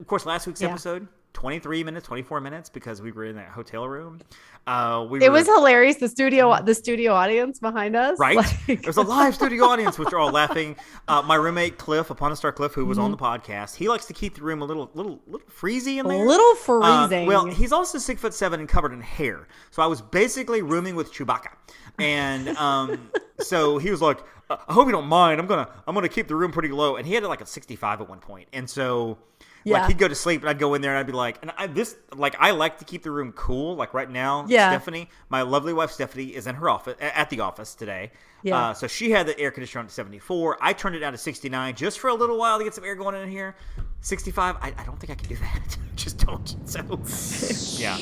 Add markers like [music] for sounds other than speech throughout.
of course, last week's Yeah. episode, 23 minutes, 24 minutes, because we were in that hotel room. Uh, we It were, was hilarious. The studio, the studio audience behind us, Right? like- There was a live studio audience, which are all laughing. Uh, my roommate Cliff, upon a star Cliff, who was on the podcast, he likes to keep the room a little, little, little freezy in a there. little Uh, freezing. well, he's also six foot seven and covered in hair, so I was basically rooming with Chewbacca, and um, [laughs] so he was like, "Uh, "I hope you don't mind. I'm gonna, I'm gonna keep the room pretty low." And he had it like a 65 at one point, and so. Yeah. Like he'd go to sleep, and I'd go in there, and I'd be like, and I this like I like to keep the room cool. Like right now, Yeah. Stephanie, my lovely wife Stephanie, is in her office at the office today. Yeah. Uh, so she had the air conditioner on at 74. I turned it down to 69 just for a little while to get some air going in here. 65. I, I don't think I can do that. [laughs] just don't. So, [laughs] yeah.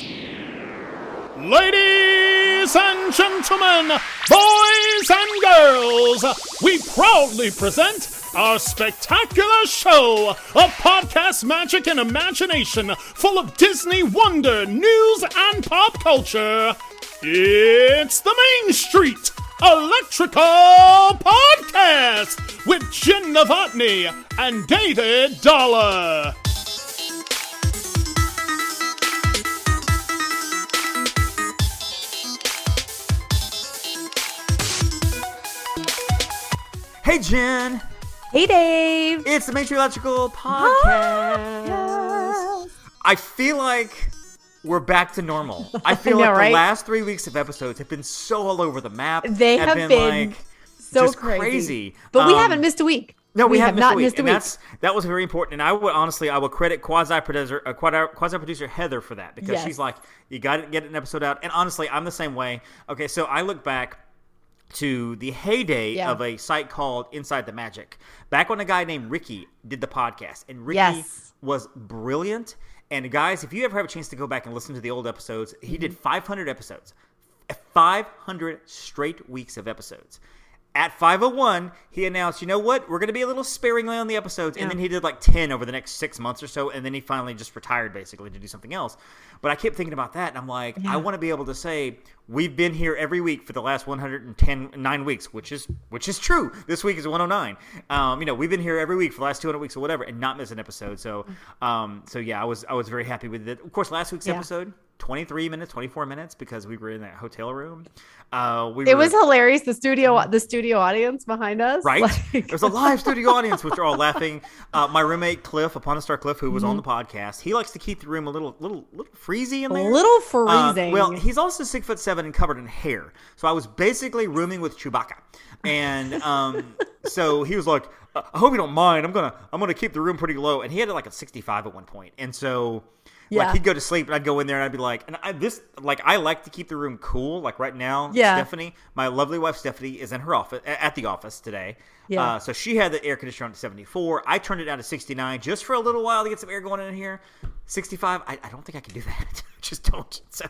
Ladies and gentlemen, boys and girls, we proudly present our spectacular show of podcast magic and imagination full of Disney wonder, news, and pop culture. It's the Main Street Electrical Podcast with Jen Novotny and David Dollar. Hey, Jen. Hey, Dave. It's the Street Electrical Podcast. I feel like we're back to normal. I [laughs] feel know, like right? the last three weeks of episodes have been so all over the map. They have been like So crazy. crazy. But we Um, haven't missed a week. No, we, have have missed not a week, missed a and week. that's that was very important. And I would honestly, I will credit quasi producer, uh, quasi producer Heather for that because Yes. she's like, you got to get an episode out. And honestly, I'm the same way. Okay, so I look back to the heyday Yeah. of a site called Inside the Magic, back when a guy named Ricky did the podcast, and Ricky Yes. was brilliant. And guys, if you ever have a chance to go back and listen to the old episodes, he did Mm-hmm. 500 episodes, 500 straight weeks of episodes. At 501, he announced, you know what? We're going to be a little sparingly on the episodes. And then he did like 10 over the next six months or so. And then he finally just retired basically to do something else. But I kept thinking about that. And I'm like, I want to be able to say, we've been here every week for the last 110, nine weeks, which is, which is true. This week is 109. Um, you know, we've been here every week for the last 200 weeks or whatever and not miss an episode. So, um, so yeah, I was, I was very happy with it. Of course, last week's Yeah. episode, 23 minutes, 24 minutes because we were in that hotel room. Uh, we It were, was hilarious. The studio, the studio audience behind us, Right? like- There's a live studio audience, which are all laughing. Uh, my roommate Cliff, upon a star Cliff, who was on the podcast, he likes to keep the room a little, little, little freezy in there a little Uh, well, he's also six foot seven and covered in hair, so I was basically rooming with Chewbacca, and um, [laughs] so he was like, "Uh, "I hope you don't mind. I'm gonna, I'm gonna keep the room pretty low." And he had it like a 65 at one point, and so. Yeah. Like he'd go to sleep and I'd go in there and I'd be like, and I, this like I like to keep the room cool. Like right now, Yeah. Stephanie, my lovely wife Stephanie, is in her office at the office today. Yeah. Uh, so she had the air conditioner on at 74. I turned it down to 69 just for a little while to get some air going in here. 65. I, I don't think I can do that. [laughs] just don't. So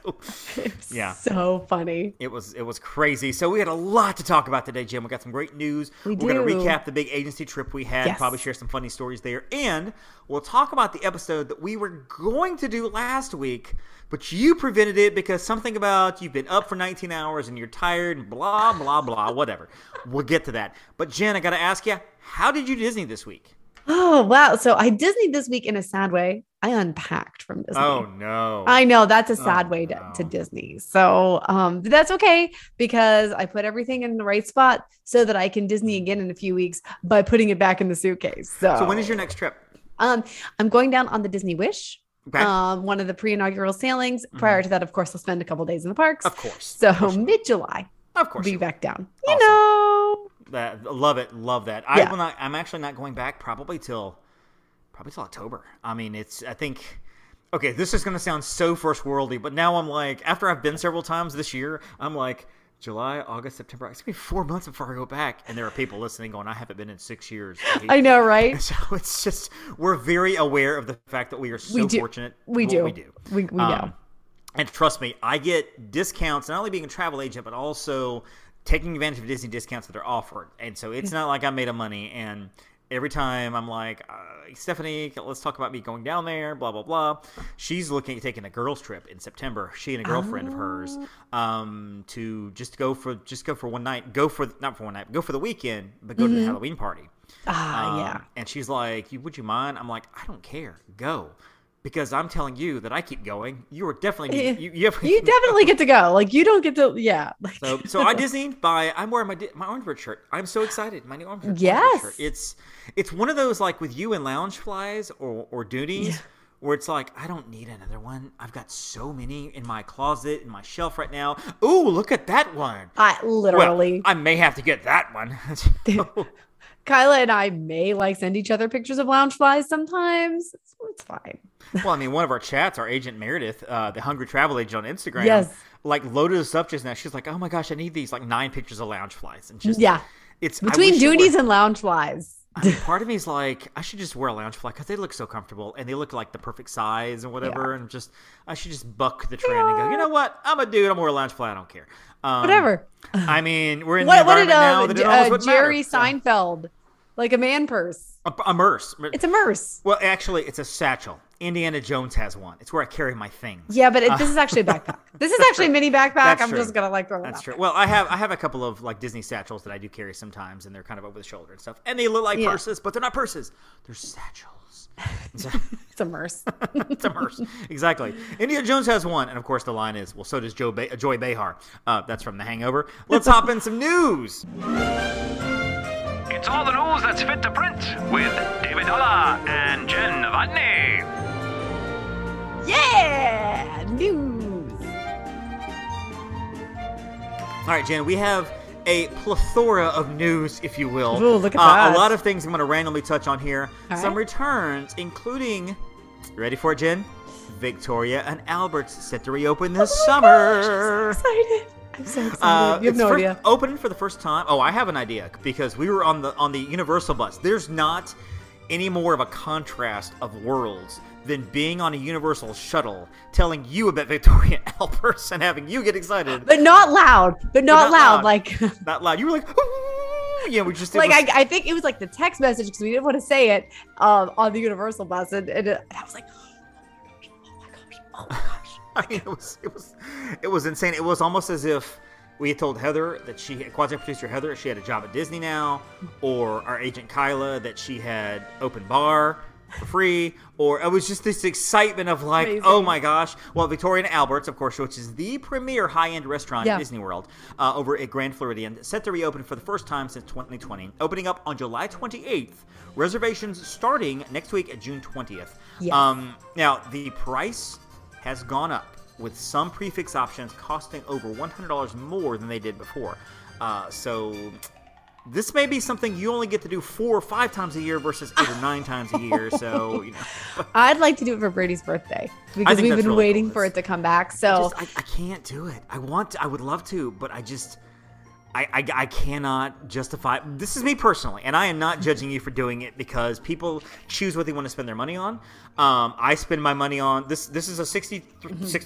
yeah. so funny. It was it was crazy. So we had a lot to talk about today, Jim. We got some great news. We are going to recap the big agency trip we had. Yes. Probably share some funny stories there, and we'll talk about the episode that we were going to do last week, but you prevented it because something about you've been up for 19 hours and you're tired and blah blah blah. Whatever. We'll get to that. But Jen, I got to ask you, how did you Disney this week? Oh wow! So I Disney this week in a sad way. I unpacked from Disney. Oh no! I know that's a sad Oh, way to, no. to Disney. So um, that's okay because I put everything in the right spot so that I can Disney again in a few weeks by putting it back in the suitcase. So, so when is your next trip? um, I'm going down on the Disney Wish. Okay. Mm-hmm. Um, one of the pre-inaugural sailings. Prior to that, of course, I'll spend a couple days in the parks. of course. So mid-July, Of course be back down. You Awesome. know, That love it, love that. I will not. I'm actually not going back probably till probably till October. I mean, it's. I think. Okay, this is going to sound so first worldy, but now I'm like, after I've been several times this year, I'm like, July, August, September. It's gonna be four months before I go back, and there are people listening going, I haven't been in six years. hate I know, right? [laughs] So it's just we're very aware of the fact that we are so We do. fortunate. We what do. We do. We, we Um, know. And trust me, I get discounts not only being a travel agent, but also taking advantage of Disney discounts that are offered. And so it's not like I made a money. And every time I'm like, uh, Stephanie, let's talk about me going down there, blah, blah, blah. She's looking at taking a girls' trip in September. She and a girlfriend of hers um, to just go for just go for one night, go for not for one night, go for the weekend, but go to the Halloween party. Ah, Um, yeah. And she's like, "You would you mind?" I'm like, "I don't care. Go." Because I'm telling you that I keep going. You are definitely you, you, have, You [laughs] definitely get to go. Like you don't get to. Yeah. Like, so, so I Disneyed by I'm wearing my my Orange shirt. I'm so excited. My new Orange Bird Yes. shirt. It's it's one of those like with you and Loungeflies or or Dooneys where it's like I don't need another one. I've got so many in my closet in my shelf right now. Ooh, look at that one. I Well, literally. I may have to get that one. [laughs] Kyla and I may like send each other pictures of Loungeflies sometimes. It's, it's fine. well, I mean, one of our chats, our agent Meredith, uh, the Hungry Travel Agent on Instagram, Yes. like loaded us up just now. She's like, "Oh my gosh, I need these like nine pictures of Loungeflies." And just Yeah. it's Between it were- Dooneys and Loungeflies. I mean, part of me is like, I should just wear a Loungefly because they look so comfortable and they look like the perfect size and whatever. And just, I should just buck the trend and go, you know what? I'm a dude. I'm wear a Loungefly. I don't care. Um, Whatever. I mean, we're in What, the what did environment now uh, that uh, Jerry matter. Seinfeld? Like a man purse. A, a merce. It's a merce. well, actually, it's a satchel. Indiana Jones has one. It's where I carry my things. Yeah, but it, this is actually a backpack. This is actually a mini [laughs] backpack. That's I'm true. just gonna like throw that That's out true. there. Well, I have I have a couple of like Disney satchels that I do carry sometimes, and they're kind of over the shoulder and stuff, and they look like Yeah. purses, but they're not purses. They're satchels. [laughs] It's a merce. [laughs] it's a merce. exactly. Indiana Jones has one, and of course the line is, "Well, so does Joe ba- Joy Behar." Uh, that's from The Hangover. Let's hop in some news. It's all the news that's fit to print with David Dalla and Jen Novotny. yeah, news. All right, Jen, we have a plethora of news, if you will. Ooh, look at Uh, that. A lot of things I'm going to randomly touch on here. All Some right. returns, including, ready for it, Jen? Victoria and Albert's set to reopen this summer. Excited. I'm so excited. Uh, you have no idea. Opening for the first time. Oh, I have an idea because we were on the on the Universal bus. There's not any more of a contrast of worlds than being on a Universal shuttle, telling you about Victoria and [laughs] Albert's and having you get excited. But not loud. But not, not loud. loud. Like, [laughs] Not loud. You were like, yeah, we just like was- I, I think it was like the text message because we didn't want to say it um, on the Universal bus, and, and, and I was like, [gasps] oh my gosh, oh my gosh. I [laughs] mean, it was it was it was insane. It was almost as if we had told Heather that she quasi producer Heather she had a job at Disney now, or our agent Kyla that she had open bar for free, or it was just this excitement of like, Amazing. oh my gosh. Well, Victoria and Albert's, of course, which is the premier high end restaurant Yeah. at Disney World, uh, over at Grand Floridian, set to reopen for the first time since 2020, opening up on July 28th. Reservations starting next week at June 20th. Yes. Um, now the price has gone up with some prix fixe options costing over $100 more than they did before. Uh, so this may be something you only get to do four or five times a year versus eight or nine times a year. So you know, [laughs] I'd like to do it for Brady's birthday because we've been really waiting cool. for it to come back. So just, I, I can't do it. I want to, I would love to, but I just I, I, I cannot justify this is me personally and i am not judging you for doing it because people choose what they want to spend their money on um, i spend my money on this this is a 60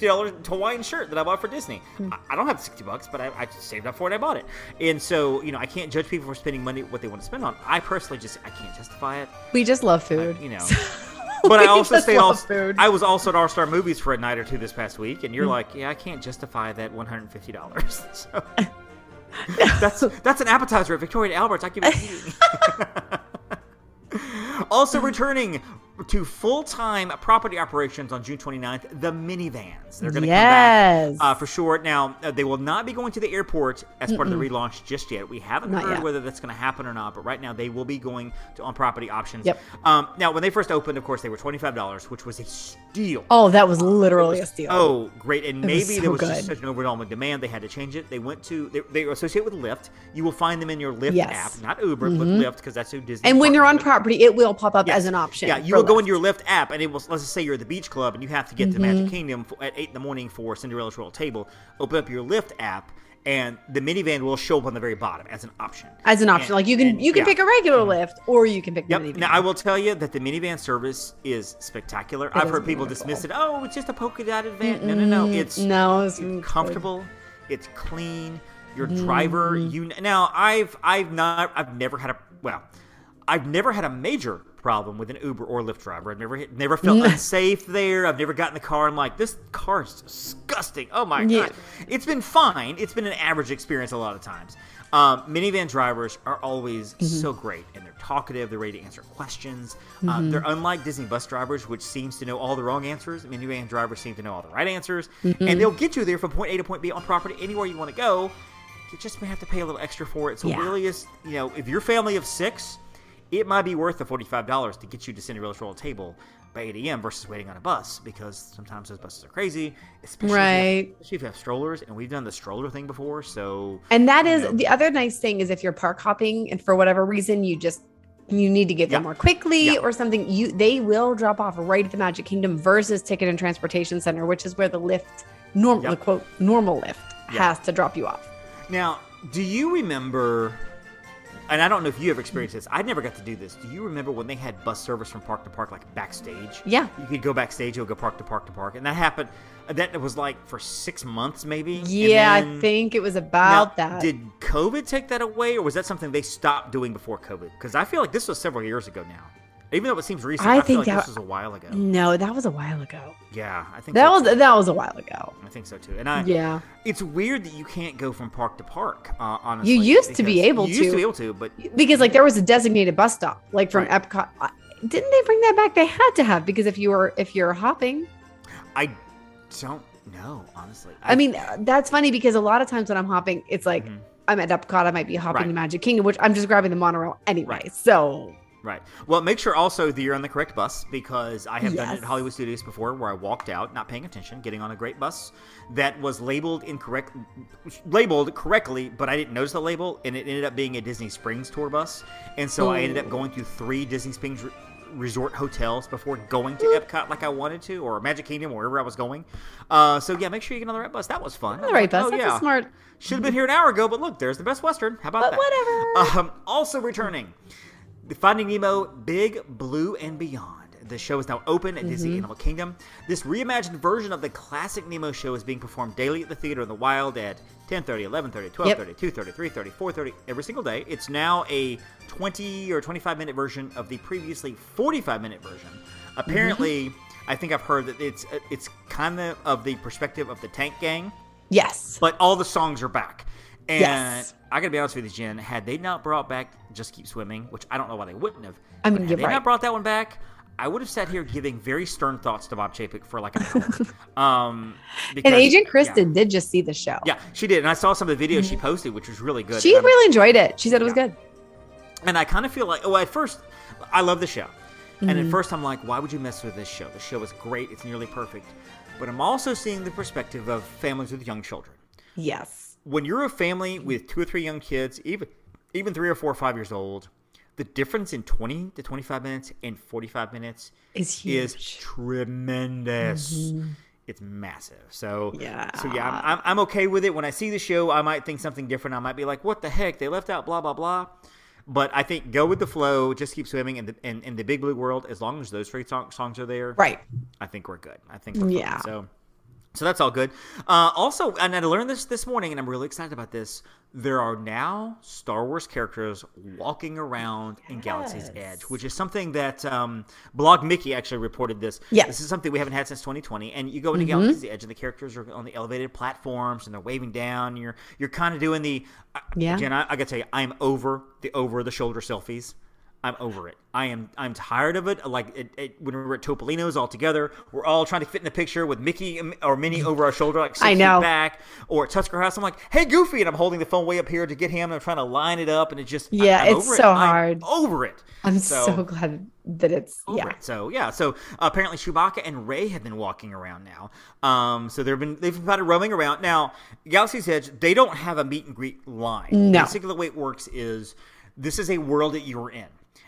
dollars hawaiian shirt that i bought for disney I, I don't have 60 bucks but I, I just saved up for it i bought it and so you know i can't judge people for spending money what they want to spend on i personally just i can't justify it we just love food. you know [laughs] but I also stayed love food. I was also at All Star Movies for a night or two this past week, and you're Mm. like, yeah, I can't justify that one hundred and fifty dollars. [laughs] So [laughs] [laughs] that's that's an appetizer at Victoria and Albert's. I it to you. [laughs] [laughs] also returning to full-time property operations on June 29th, the Minnie Vans. They're going to Yes. come back uh, for sure. Now, uh, they will not be going to the airport as part of the relaunch just yet. We haven't Not heard yet. whether that's going to happen or not, but right now they will be going to on property options. Yep. Um, now, when they first opened, of course, they were $25, which was a steal. Oh, that was literally a steal. Oh, great! And was maybe so there was good. just such an overwhelming demand they had to change it. They went to they, they associate with Lyft. You will find them in your Lyft Yes. app, not Uber, but Lyft because that's who Disney. and when you're on with. property, it will pop up Yes. as an option. Yeah, you will go into your Lyft app, and it will. Let's just say you're at the beach club, and you have to get to Mm-hmm. Magic Kingdom at eight in the morning for Cinderella's Royal Table. Open up your Lyft app, and the Minnie Van will show up on the very bottom as an option. as an option. And- like you can and- you can yeah. pick a regular Lyft or you can pick the Yep. Minnie Van. Now I will tell you that the Minnie Van service is spectacular. I've is heard people wonderful. dismiss it. Oh, it's just a polka dotted van. No, no, no. It's no, it's, it's comfortable. It's clean. Your Mm-hmm. driver, you now. I've I've not I've never had a well, I've never had a major problem with an Uber or Lyft driver. I've never hit- never felt unsafe there. I've never gotten in the car and like this car is disgusting. Oh my Yeah. god, it's been fine. It's been an average experience a lot of times. Um, Minnie Van drivers are always Mm-hmm. so great, and they're talkative. They're ready to answer questions. Mm-hmm. Um, they're unlike Disney bus drivers, which seems to know all the wrong answers. Minnie Van drivers seem to know all the right answers, Mm-hmm. and they'll get you there from point A to point B on property anywhere you want to go. You just may have to pay a little extra for it. So Yeah. really, is you know, if your family of six, it might be worth the forty-five dollars to get you to Cinderella's Royal Table by 8 a.m. versus waiting on a bus because sometimes those buses are crazy, especially if you have- Right. especially if you have strollers, and we've done the stroller thing before. So And that is know. the other nice thing is if you're park hopping and for whatever reason you just you need to get there Yeah. more quickly Yeah. or something, you they will drop off right at the Magic Kingdom versus Ticket and Transportation Center, which is where the Lyft normal Yep. the quote normal Lyft has to drop you off. Now, do you remember? And I don't know if you ever experienced this. I never got to do this. Do you remember when they had bus service from park to park, like backstage? Yeah. You could go backstage, you'll go park to park to park, and that happened. That was like for six months, maybe. Yeah, I think it was Now, about that. Did COVID take that away, or was that something they stopped doing before COVID? Because I feel like this was several years ago now. Even though it seems recent, I I, feel think like that- this was a while ago. no, that was a while ago. Yeah, I think That so was too. that was a while ago. I think so too. And I, Yeah. it's weird that you can't go from park to park. Uh, honestly, used to be able you used to to. be able to, but Because like there was a designated bus stop, like from Right. Epcot. Didn't they bring that back? They had to have because if you were if you're hopping, I don't know, honestly. I mean, that's funny because a lot of times when I'm hopping, it's like Mhm. I'm at Epcot, I might be hopping Right. to Magic Kingdom, which I'm just grabbing the monorail anyway. Right. So right. Well, make sure also that you're on the correct bus because I have done it at Hollywood Studios before where I walked out, not paying attention, getting on a great bus that was labeled incorrect, labeled correctly, but I didn't notice the label, and it ended up being a Disney Springs tour bus, and so I ended up going to three Disney Springs. Re- Resort hotels before going to Epcot like I wanted to, or Magic Kingdom, or wherever I was going. Uh, so yeah, make sure you get on the right bus. That was fun. the right bus. Oh, That's yeah. smart. Should have been here an hour ago, but look, there's the Best Western. How about But that? whatever. Um, also returning, Finding Nemo Big Blue and Beyond. The show is now open at Disney Mm-hmm. Animal Kingdom. This reimagined version of the classic Nemo show is being performed daily at the Theater in the Wild at 10:30, 11:30, 12:30, 2:30, 3:30, 4:30 every single day. It's now a 20 or 25 minute version of the previously 45 minute version. Apparently, Mm-hmm. I think I've heard that it's it's kind of of the perspective of the Tank Gang Yes. but all the songs are back. And Yes. I gotta be honest with you, Jen. Had they not brought back "Just Keep Swimming," which I don't know why they wouldn't have, I mean, had they right. not brought that one back, I would have sat here giving very stern thoughts to Bob Chapek for like an hour. [laughs] um, And because- Agent yeah. Kristen did just see the show. Yeah, she did, and I saw some of the videos she posted, which was really good. She and I'm- really enjoyed it. She said it was Yeah. good. and I kind of feel like, oh, at first, I love the show. And Mm-hmm. at first, I'm like, why would you mess with this show? The show is great, it's nearly perfect. But I'm also seeing the perspective of families with young children. Yes. When you're a family with two or three young kids, even even three or four or five years old, the difference in 20 to 25 minutes and 45 minutes Is huge. is tremendous. Mm-hmm. It's massive. So Yeah. So yeah, I'm, I'm, I'm okay with it. When I see the show, I might think something different. I might be like, "What the heck? They left out blah blah blah." But I think go with the flow. Just keep swimming in the in, in the big blue world. As long as those three song, songs are there, Right. I think we're good. I think we're fine. Yeah. So, so that's all good. Uh, also, and I learned this this morning, and I'm really excited about this. There are now Star Wars characters walking around in Galaxy's Edge, which is something that um, Blog Mickey actually reported this. Yes. This is something we haven't had since 2020. And you go into Galaxy's Edge, and the characters are on the elevated platforms, and they're waving down. You're you're kind of doing the. uh, Yeah. Jen, I, I gotta tell you, I'm over the over the shoulder selfies. I'm over it. I am. I'm tired of it. Like it, it, when we were at Topolino's all together, we're all trying to fit in the picture with Mickey or Minnie [laughs] over our shoulder, like six I feet know. back. Or at Tusker House, I'm like, "Hey, Goofy," and I'm holding the phone way up here to get him. And I'm trying to line it up, and it just Yeah, I, it's over so it. I'm hard. over it. I'm so, glad that it's yeah. it. So yeah, so apparently Chewbacca and Rey have been walking around now. Um, so they've been they've been kind of roaming around now. Galaxy's Edge, they don't have a meet and greet line. No. Basically, the way it works is this is a world that you're in,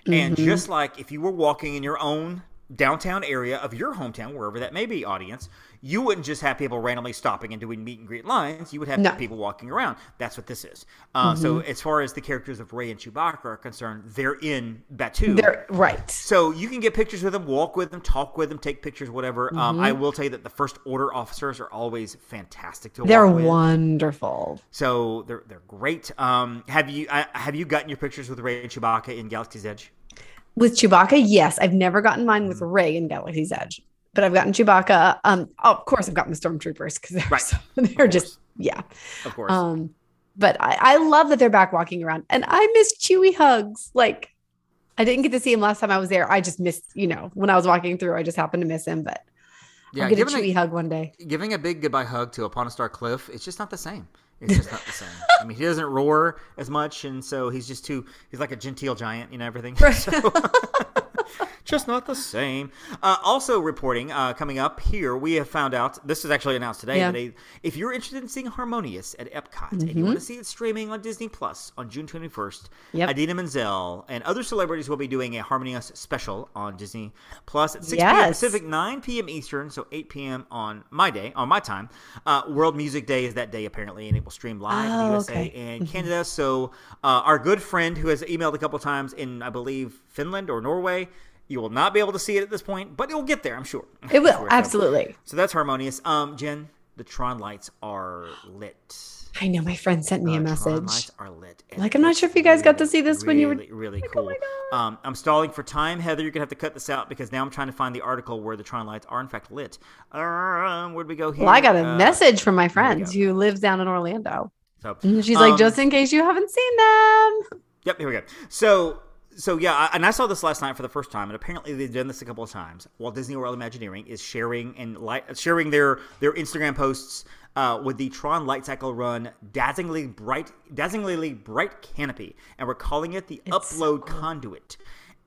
and Mm-hmm. just like if you were walking in your own downtown area of your hometown, wherever that may be, audience, you wouldn't just have people randomly stopping and doing meet and greet lines. You would have No. Mm-hmm. people walking around. That's what this is. Uh, So as far as the characters of Rey and Chewbacca are concerned, they're in Batuu. They're right. So you can get pictures with them, walk with them, talk with them, take pictures, whatever. Um, Mm-hmm. I will tell you that the first order officers are always fantastic to They're walk with. wonderful. So they're they're great. Um, have you I, have you gotten your pictures with Rey and Chewbacca in Galaxy's Edge? With Chewbacca, yes, I've never gotten mine with Rey in Galaxy's Edge, but I've gotten Chewbacca. Um, oh, of course, I've gotten the stormtroopers because they're Right. so, [laughs] they're just yeah. Of course. Um, But I, I love that they're back walking around, and I miss Chewy hugs. Like I didn't get to see him last time I was there. I just missed, you know, when I was walking through, I just happened to miss him. But Yeah, I'll get a Chewy hug one day. giving a big goodbye hug to Upon a Star Cliff, it's just not the same. It's just not the same. [laughs] I mean, he doesn't roar as much, and so he's just too. He's like a genteel giant, you know, everything. [laughs] So, just not the same. Uh, also reporting uh, coming up here, we have found out this is actually announced today Yeah. that a, if you're interested in seeing Harmonious at Epcot and you want to see it streaming on Disney Plus on June 21st, Yep. Idina Menzel and other celebrities will be doing a Harmonious special on Disney Plus at 6 p.m. Pacific, 9 p.m. Eastern, so 8 p.m. on my day, on my time. Uh, World Music Day is that day apparently, and it will stream live in the Oh, USA okay. and Canada. So uh, our good friend who has emailed a couple times in, I believe, Finland or Norway. You will not be able to see it at this point, but it will get there, I'm sure. It will [laughs] sure. So- absolutely. So that's harmonious. Um, Jen, the Tron lights are lit. I know my friend sent me a Uh, Tron message. lights are lit. Like, I'm not sure if you guys got to see this when you were- really, really Like, oh cool. my um, I'm stalling for time, Heather. You're gonna have to cut this out because now I'm trying to find the article where the Tron lights are in fact lit. Um, where'd we go here? Well, I got a Uh, message from my friend who lives down in Orlando. So, she's like, um, just in case you haven't seen them. Yep, here we go. So, so yeah, and I saw this last night for the first time, and apparently they've done this a couple of times. Walt Disney World Imagineering is sharing and light, sharing their their Instagram posts uh, with the Tron Light Cycle Run dazzlingly bright, dazzlingly bright canopy, and we're calling it the It's so Upload Conduit,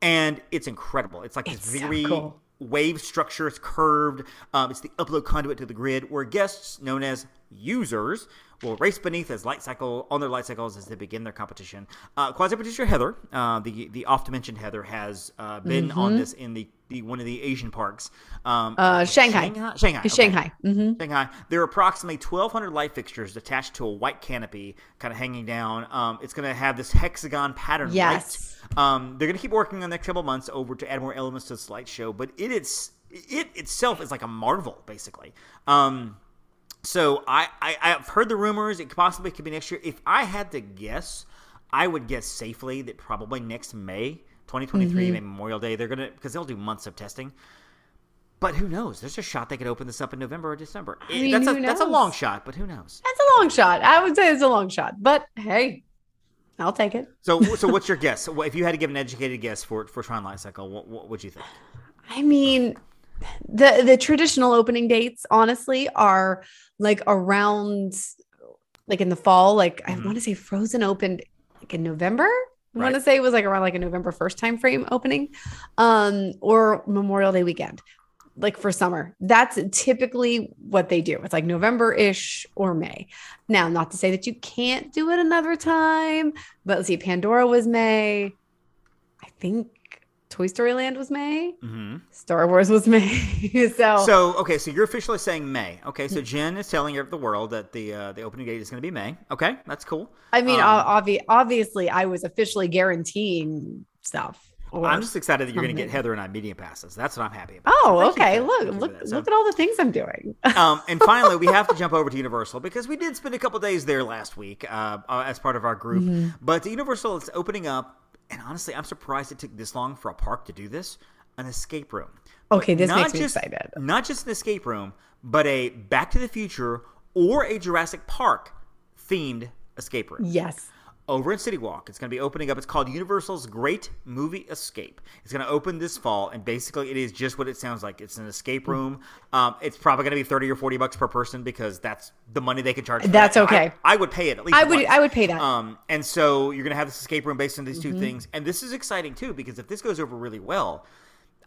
and it's incredible. It's like It's this so very cool. wave structure. It's curved. Um, it's the upload conduit to the grid, where guests, known as users, will race beneath as light cycle on their light cycles as they begin their competition. Uh, Quasi producer Heather, uh, the the oft mentioned Heather, has uh, been on this in the, the one of the Asian parks. Um, Mm-hmm. Uh, Shanghai. Shanghai. Shanghai. Okay. Shanghai. hmm Shanghai. There are approximately 1,200 light fixtures attached to a white canopy, kind of hanging down. Um, it's going to have this hexagon pattern. Yes. Light. Um, they're going to keep working on the next couple months over to add more elements to this light show, but it is it itself is like a marvel, basically. Um, so I, I I've heard the rumors. It possibly could be next year. If I had to guess, I would guess safely that probably next May, 2023, Mm-hmm. Memorial Day, they're gonna because they'll do months of testing. But who knows? There's a shot they could open this up in November or December. Eh, mean, that's a that's a long shot, but who knows? That's a long shot. I would say it's a long shot, but hey, I'll take it. So [laughs] so what's your guess? If you had to give an educated guess for for Tron Light Cycle, what, what would you think? I mean, the the traditional opening dates, honestly, are like around like in the fall. Like I Mhm. want to say Frozen opened like in November. I want to say it was like around like a November first time frame opening, um, or Memorial Day weekend, like for summer. That's typically what they do. It's like November ish or May. Now, not to say that you can't do it another time, but let's see, Pandora was May. I think Toy Story Land was May. Mm-hmm. Star Wars was May. [laughs] so, So okay, so you're officially saying May. Okay, so Jen is telling the world that the uh, the opening date is going to be May. Okay, that's cool. I mean, um, obvi- obviously, I was officially guaranteeing stuff. I'm just excited that you're going to get. Heather and I media passes. That's what I'm happy about. oh, So okay. Look, Thank you for look, that. So- look at all the things I'm doing. [laughs] um, and finally, we have to jump over to Universal because we did spend a couple days there last week uh, uh, as part of our group. Mm-hmm. But Universal is opening up, and honestly, I'm surprised it took this long for a park to do this. An escape room. Okay, this Not makes me just- excited. Not just an escape room, but a Back to the Future or a Jurassic Park themed escape room Yes. Over in CityWalk. It's going to be opening up. It's called Universal's Great Movie Escape. It's going to open this fall, and basically, it is just what it sounds like. It's an escape room. Um, it's probably going to be thirty or forty bucks per person because that's the money they can charge. That's that. okay. I, I would pay it at least. I would. once. I would pay that. Um, and so you're going to have this escape room based on these Mm-hmm. two things, and this is exciting too because if this goes over really well.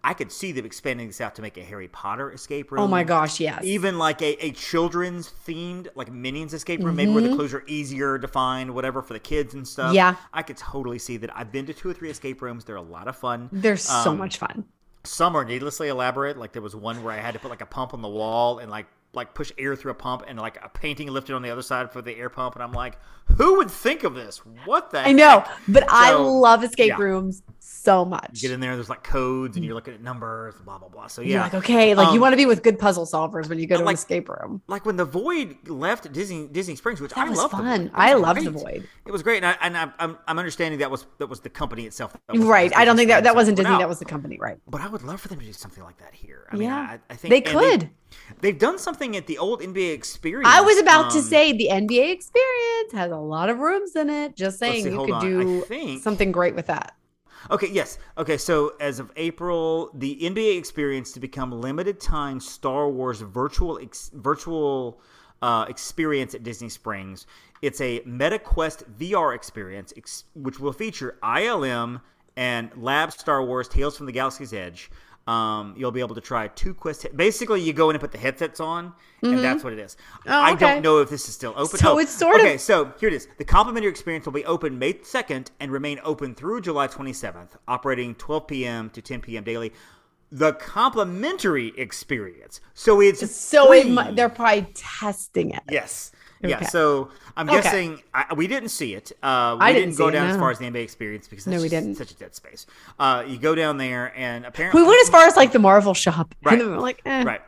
I could see them expanding this out to make a Harry Potter escape room. oh my gosh, yes. Even like a, a children's themed, like Minions escape room, maybe where the clues are easier to find, whatever, for the kids and stuff. Mm-hmm. Yeah. I could totally see that. I've been to two or three escape rooms. They're a lot of fun. They're so Um, much fun. Some are needlessly elaborate. Like there was one where I had to put like a pump on the wall and like like push air through a pump and like a painting lifted on the other side for the air pump. And I'm like, who would think of this? What the I know, heck? but I love escape yeah. rooms so much. Get in there, there's like codes and you're looking at numbers, blah, blah, blah. So yeah. You're like, okay, like you Um, want to be with good puzzle solvers when you go to like- an escape room. like when the void left Disney Disney Springs, which That I was love. fun. I loved the Void. It was great, and, I, and I, I'm I'm understanding that was that was the company itself. Right. I don't think that that wasn't Disney. out. That was the company. Right. But I would love for them to do something like that here. I mean, Yeah. I, I think They could. They've done something at the old NBA experience. I was about to um, say the NBA experience has a lot of rooms in it. Just saying see, you could on. Do think- something great with that. Okay, yes. Okay, so as of April, the NBA experience to become limited time Star Wars virtual ex- virtual uh, experience at Disney Springs. It's a MetaQuest VR experience, ex- which will feature ILM and Lab Star Wars Tales from the Galaxy's Edge. Um, you'll be able to try two Quest. he- Basically, you go in and put the headsets on, and that's what it is. Mm-hmm. Oh, I okay. don't know if this is still open. So Oh, it's sort of- okay. So here it is. The complimentary experience will be open May 2nd and remain open through July 27th, operating 12 p.m. to 10 p.m. daily. The complimentary experience. So it's So it, they're probably testing it. Yes. Yeah. Okay. So I'm Okay. guessing I, we didn't see it. Uh, we I didn't, didn't go see it, down as far as the NBA experience because No, we didn't. such a dead space. Uh, you go down there and apparently We went as far as like the Marvel shop, Right. and we're like, eh. right.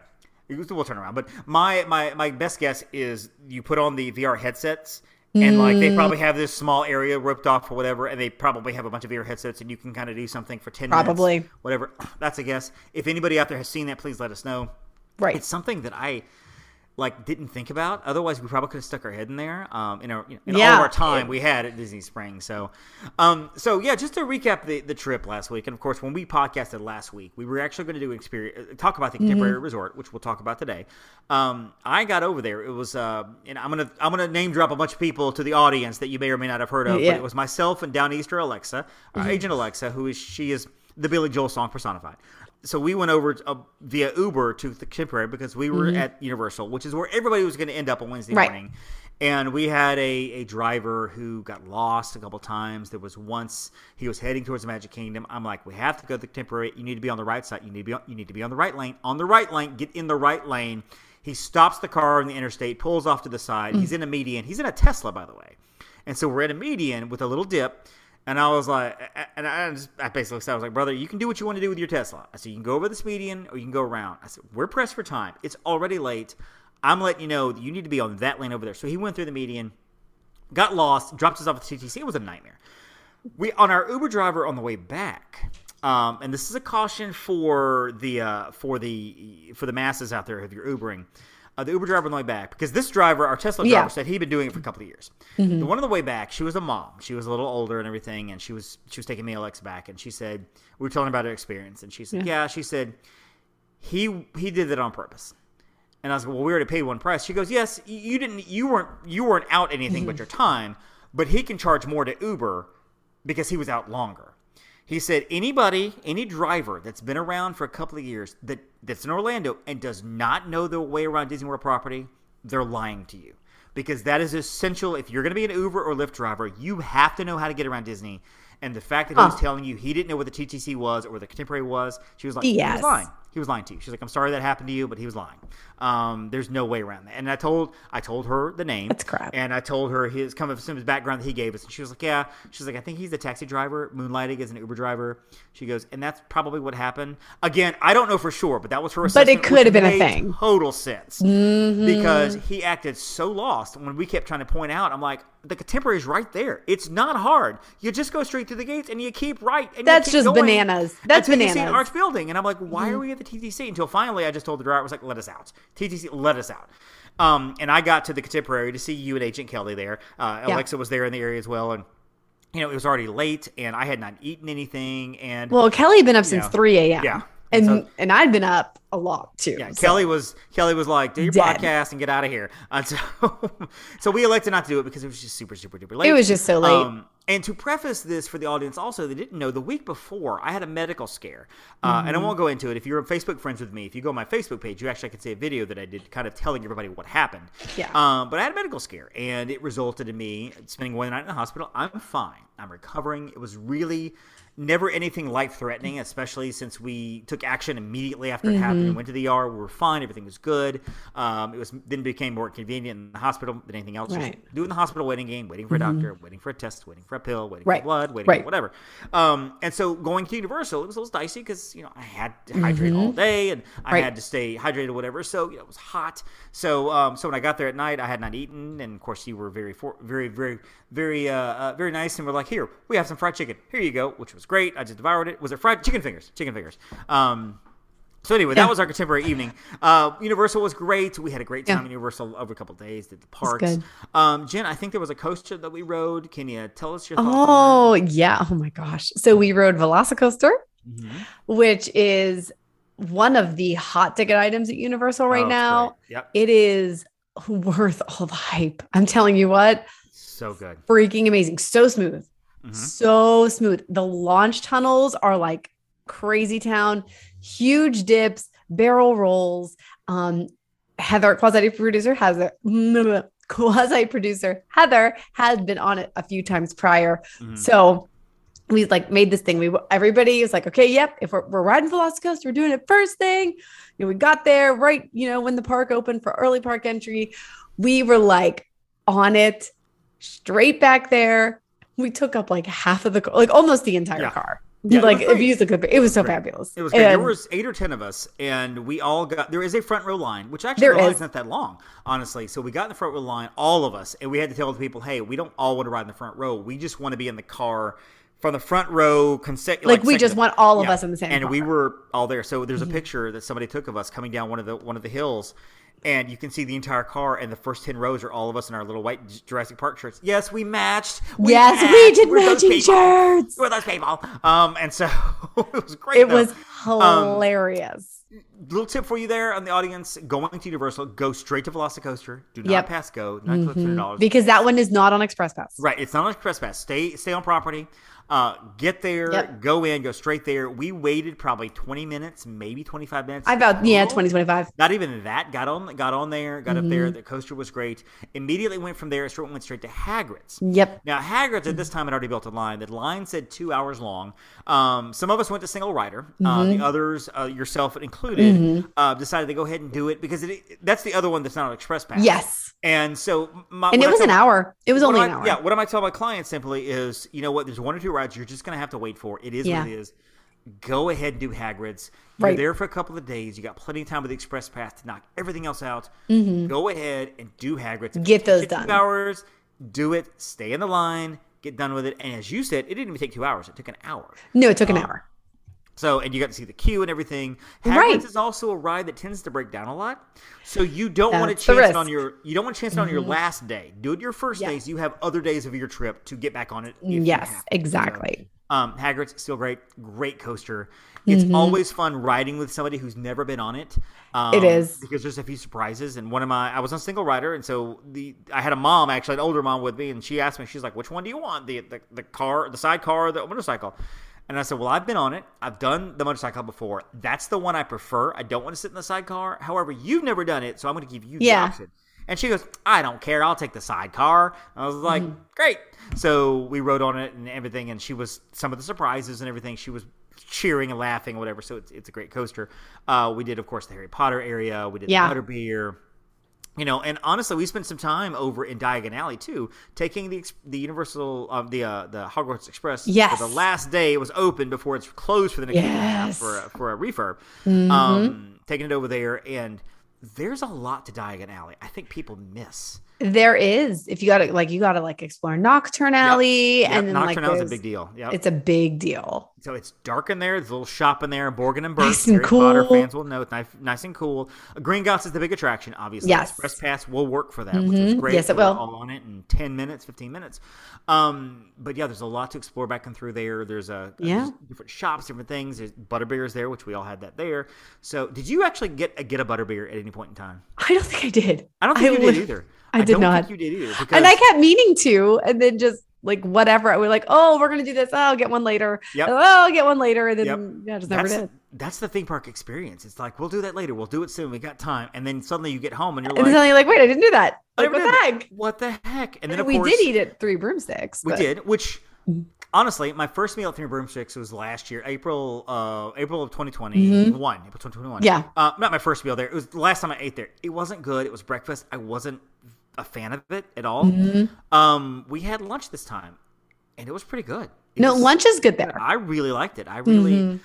We'll turn around, but my my my best guess is you put on the VR headsets. And like Mm. they probably have this small area roped off or whatever, and they probably have a bunch of VR headsets, and you can kind of do something for ten Probably. minutes, whatever. [clears throat] That's a guess. If anybody out there has seen that, please let us know. Right. It's something that I like didn't think about. Otherwise, we probably could have stuck our head in there. Um, in our you know, in all of our time we had at Disney Springs. So, um, so yeah, just to recap the, the trip last week, and of course, when we podcasted last week, we were actually going to do an experience, talk about the contemporary Mm-hmm. resort, which we'll talk about today. Um, I got over there. It was, uh, and I'm gonna I'm gonna name drop a bunch of people to the audience that you may or may not have heard of. Yeah. But it was myself and Downeaster Alexa, Mm-hmm. agent Alexa, who is she is the Billy Joel song personified. So we went over uh, via Uber to the Contemporary because we were at Universal, which is where everybody was going to end up on Wednesday Mm-hmm. Right. morning. And we had a, a driver who got lost a couple times. There was once he was heading towards the Magic Kingdom. I'm like, we have to go to the Contemporary. You need to be on the right side. You need to be on, you need to be on the right lane. On the right lane. Get in the right lane. He stops the car on the interstate, pulls off to the side. He's in a median. He's in a Tesla, by the way. And so we're at a median with a little dip. And I was like, and I, just, I basically said, I was like, brother, you can do what you want to do with your Tesla. I said, you can go over this median or you can go around. I said, we're pressed for time. It's already late. I'm letting you know that you need to be on that lane over there. So he went through the median, got lost, dropped us off at the TTC. It was a nightmare. We on our Uber driver on the way back, um, and this is a caution for the uh, for the for the masses out there if you're Ubering. Uh, the Uber driver on the way back, because this driver, our Tesla driver, Yeah. said he'd been doing it for a couple of years. The one on the way back, she was a mom. She was a little older and everything, and she was she was taking me Alex back, and she said we were telling her about her experience, and she said, yeah, she said he he did that on purpose. And I was like, well, we already paid one price. She goes, yes, you didn't, you weren't, you weren't out anything but your time, but he can charge more to Uber because he was out longer. He said anybody, any driver that's been around for a couple of years that that's in Orlando and does not know their way around Disney World property, they're lying to you because that is essential. If you're going to be an Uber or Lyft driver, you have to know how to get around Disney. And the fact that he was telling you he didn't know what the TTC was or where the Contemporary was, she was like, he Yes. was lying. He was lying to you. She's like, I'm sorry that happened to you, but he was lying. Um, there's no way around that. And I told I told her the name. That's crap. And I told her his kind of his background that he gave us. And she was like, Yeah. She's like, I think he's a taxi driver, moonlighting as an Uber driver. She goes, and that's probably what happened. Again, I don't know for sure, but that was her But it could have been a thing. Total sense. Mm-hmm. Because he acted so lost when we kept trying to point out, I'm like, the contemporary is right there. It's not hard. You just go straight through the gates and you keep right. And you That's just bananas. That's until you see bananas. an arch building. And I'm like, why are we at the TTC? Until finally I just told the driver, I was like, let us out. TTC, let us out. Um, and I got to the contemporary to see you and Agent Kelly there. Uh, Yeah. Alexa was there in the area as well. And, you know, it was already late and I had not eaten anything. And Well, Kelly had been up since Yeah. 3 a.m. Yeah. And So- and I'd been up a lot too. Yeah, so- Kelly was Kelly was like, "Do your Dead. podcast and get out of here." And [laughs] so, so we elected not to do it because it was just super, super duper late. It was just so late. Um, and to preface this for the audience, also, they didn't know the week before I had a medical scare, uh, and I Mm-hmm. won't go into it. If you're Facebook friends with me, if you go on my Facebook page, you actually can see a video that I did, kind of telling everybody what happened. Yeah. Um, but I had a medical scare, and it resulted in me spending one night in the hospital. I'm fine. I'm recovering. It was really never anything life threatening, especially since we took action immediately after it happened and went to the ER. We were fine. Everything was good. Um, it was then became more convenient in the hospital than anything else. Right. Just doing the hospital waiting game, waiting for a doctor, waiting for a test, waiting for a pill, waiting Right. for blood, waiting Right. for whatever. Um, and so going to Universal, it was a little dicey because you know I had to hydrate all day and I Right. had to stay hydrated, or whatever. So you know, it was hot. So um, so when I got there at night, I had not eaten, and of course you were very for, very very very uh, uh, very nice, and we're like, here we have some fried chicken. Here you go, which was great. I just devoured it. Was it fried chicken fingers? Chicken fingers. Um, So anyway, Yeah. that was our contemporary evening. Uh, Universal was great. We had a great Yeah. time at Universal over a couple of days. Did the parks. good. Um, Jen, I think there was a coaster that we rode. Can you tell us your Oh, yeah. Oh my gosh. So we rode Velocicoaster? Mhm. which is one of the hot ticket items at Universal Oh, right it's now. Yep, It is worth all the hype. I'm telling you what, so good. freaking amazing. So smooth. Mhm. So smooth. The launch tunnels are like crazy town, huge dips, barrel rolls. Um, Heather, quasi producer, has [laughs] a quasi producer Heather had been on it a few times prior. Mhm. So we like made this thing. We everybody was like, okay, yep. If we're, we're riding Velocicoaster, we're doing it first thing. You know, we got there right, you know, when the park opened for early park entry. We were like on it, straight back there. We took up like half of the car, like almost the entire Yeah. car. Yeah, like was if great. you use the clip, it was so Great. fabulous. It was great. there was eight or ten of us, and we all got. There is a front row line, which actually the is. not that long, honestly. So we got in the front row line, all of us, and we had to tell the people, "Hey, we don't all want to ride in the front row. We just want to be in the car from the front row." Consecutive, like we just want all of us in the same car. and we were all there. So there's a picture that somebody took of us coming down one of the one of the hills. And you can see the entire car, and the first ten rows are all of us in our little white Jurassic Park shirts. Yes, we matched. We yes, we did We're matching shirts. We're those people. Um, and so [laughs] it was great. It though. was hilarious. Little tip for you there on the audience going to Universal, go straight to Velocicoaster. Do not Yep. pass go. Not Mhm. dollars. Because that one is not on Express Pass. Right, it's not on Express Pass. Stay stay on property. Uh, get there, Yep. go in, go straight there. We waited probably twenty minutes, maybe twenty five minutes. I about yeah, total. 2025. Not even that. Got on, got on there, got up Mm-hmm. there. The coaster was great. Immediately went from there. Straight went straight to Hagrid's. Yep. Now Hagrid's at this time had already built a line. The line said two hours long. Um, some of us went to single rider. Uh, Mm-hmm. the others, uh, yourself included, uh, decided to go ahead and do it because it, that's the other one that's not on Express Pass. Yes. And so, my, And it was tell an hour. It was only I- an hour. Yeah, what I tell my clients simply is, you know what? There's one or two rides you're just going to have to wait for. It is Yeah. what it is. Go ahead and do Hagrid's. You're Right. there for a couple of days. You got plenty of time with the Express Pass to knock everything else out. Go ahead and do Hagrid's. Mm-hmm. Get those done. Two hours. Do it. Stay in the line. Get done with it. And as you said, it didn't even take two hours. It took an hour. No, it took an Um, hour. So, and you got to see the queue and everything. Hagrid's Right. is also a ride that tends to break down a lot. So you don't want to That's chance it on your you don't want to chance it on your last day. Do it your first Yeah. day, so you have other days of your trip to get back on it. if Yes, exactly. So, um, Hagrid's still great, great coaster. It's Mm-hmm. always fun riding with somebody who's never been on it. Um, It is. because there's a few surprises. And one of my, I was on single rider, and so the I had a mom actually, an older mom with me, and she asked me, she's like, "Which one do you want? The the, the car, the side car, or the motorcycle?" And I said, "Well, I've been on it. I've done the motorcycle before. That's the one I prefer. I don't want to sit in the sidecar. However, you've never done it, so I'm going to give you the option." And she goes, "I don't care. I'll take the sidecar." I was like, Mm-hmm. "Great." So we rode on it and everything, and she was some of the surprises and everything. She was cheering and laughing whatever. So it's, it's a great coaster. Uh, we did, of course, the Harry Potter area. We did Yeah. the Butterbeer. You know, and honestly, we spent some time over in Diagon Alley too, taking the the Universal, um, the uh, the Hogwarts Express Yes. for the last day it was open before it's closed for the next week and a half for a, for a refurb. Mm-hmm. Um, taking it over there, and there's a lot to Diagon Alley. I think people miss. There is. If you gotta like you gotta like explore Knockturn Alley Yep, and then like Knockturn Alley's a big deal. Yep. It's a big deal. So it's dark in there. There's a little shop in there. Borgin and Burke. Nice and Harry Potter cool. fans will know it's nice, nice and cool. Gringotts is the big attraction, obviously. Yes. Express Pass will work for that, which is Mhm. great. Yes, it were will. All on it in ten minutes, fifteen minutes. Um, but yeah, there's a lot to explore back and through there. There's a Yeah. there's different shops, different things. There's Butterbeers there, which we all had that there. So did you actually get a get a Butterbeer at any point in time? I don't think I did. I don't think you li- did either. I did don't not. think you did either. Because And I kept meaning to, and then just like whatever. We're like, oh, we're gonna do this. Oh, I'll get one later. Yep. Oh, I'll get one later. And then Yep. yeah, just never that's, did. that's the theme park experience. It's like we'll do that later. We'll do it soon. We got time, and then suddenly you get home and you're And like, suddenly you're like, wait, I didn't do that. Like, what the heck? What the heck? And then of we course did eat at Three Broomsticks. we did, which honestly, my first meal at Three Broomsticks was last year, April, uh, April of 2021, April 2021. Mm-hmm. Yeah. uh, not my first meal there. It was the last time I ate there. It wasn't good. It was breakfast. I wasn't a fan of it at all. Mm-hmm. Um, we had lunch this time, and it was pretty good. It No, was- lunch is good there. I really liked it. I really. Mhm.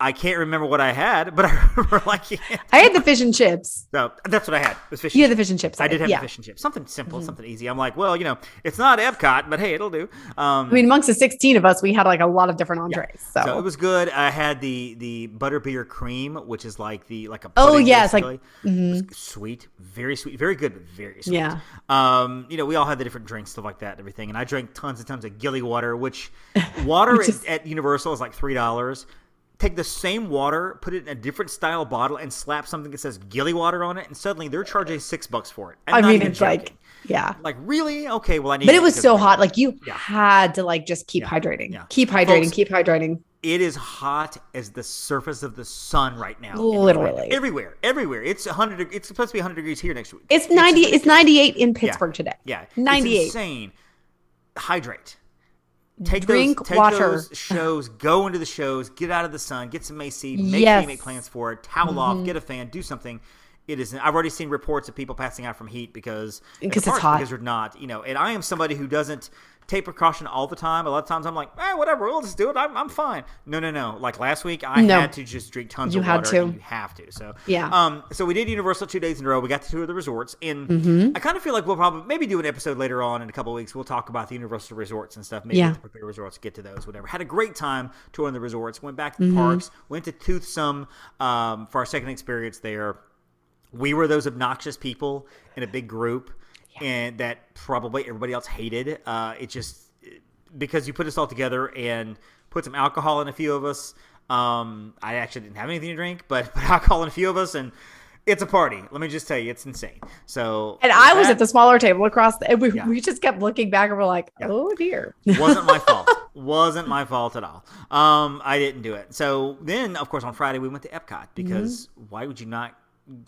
I can't remember what I had, but I [laughs] remember liking it. I had the fish and chips. No, that's what I had. Was fish. You had the fish and chips. I did have yeah. Mm-hmm. the fish and chips. Something simple, something easy. I'm like, well, you know, it's not Epcot, but hey, it'll do. Um, I mean, amongst the 16 of us, we had like a lot of different entrees. So, so it was good. I had the the butterbeer cream, which is like the like a Oh, yeah, it's like- was sweet, very sweet, very good, but very sweet. Yeah. Um, you know, we all had the different drinks, stuff like that, and everything. And I drank tons and tons of Gillywater, which [laughs] water Which is- at, at Universal is like three dollars. Take the same water, put it in a different style bottle, and slap something that says Gillywater on it, and suddenly they're charging six bucks for it. I'm I mean, it's joking. like, yeah. like really okay. Well, I need. It. But it was so hot. Like you Yeah. had to like just keep Yeah. hydrating, Yeah. keep hydrating, Folks, keep hydrating. It is hot as the surface of the sun right now. Literally. Everywhere, everywhere. It's hundred. It's supposed to be hundred degrees here next week. It's 90, it's ridiculous. 98 in Pittsburgh today. Yeah, It's 98. insane. Hydrate. Take Drink those, take water. those shows, go into the shows, get out of the sun, get some AC, make Yes. Mm-hmm. make plans for it, towel off, get a fan, do something. It is. I've already seen reports of people passing out from heat because Because in it's hot. Because they're not, you know. And I am somebody who doesn't take precaution all the time. A lot of times I'm like, eh, whatever, we'll just do it. I'm, I'm fine. No, no, no. Like last week, I No. had to just drink tons You of had water. to. you have to. So Yeah. Um. So we did Universal two days in a row. We got to two of the resorts, and Mm-hmm. I kind of feel like we'll probably maybe do an episode later on in a couple of weeks. We'll talk about the Universal resorts and stuff. Maybe Yeah. the prepared resorts, get to those, whatever. Had a great time touring the resorts. Went back to Mm-hmm. the parks. Went to Toothsome um, for our second experience there. We were those obnoxious people in a big group, and that probably everybody else hated. Uh, it just because you put us all together and put some alcohol in a few of us. Um, I actually didn't have anything to drink, but [laughs] put alcohol in a few of us, and it's a party. Let me just tell you, it's insane. So, And I was that at the smaller table across, the, and we, Yeah. we just kept looking back and we're like, oh dear. wasn't my fault. [laughs] wasn't my fault at all. Um, I didn't do it. So then, of course, on Friday we went to Epcot because why would you not?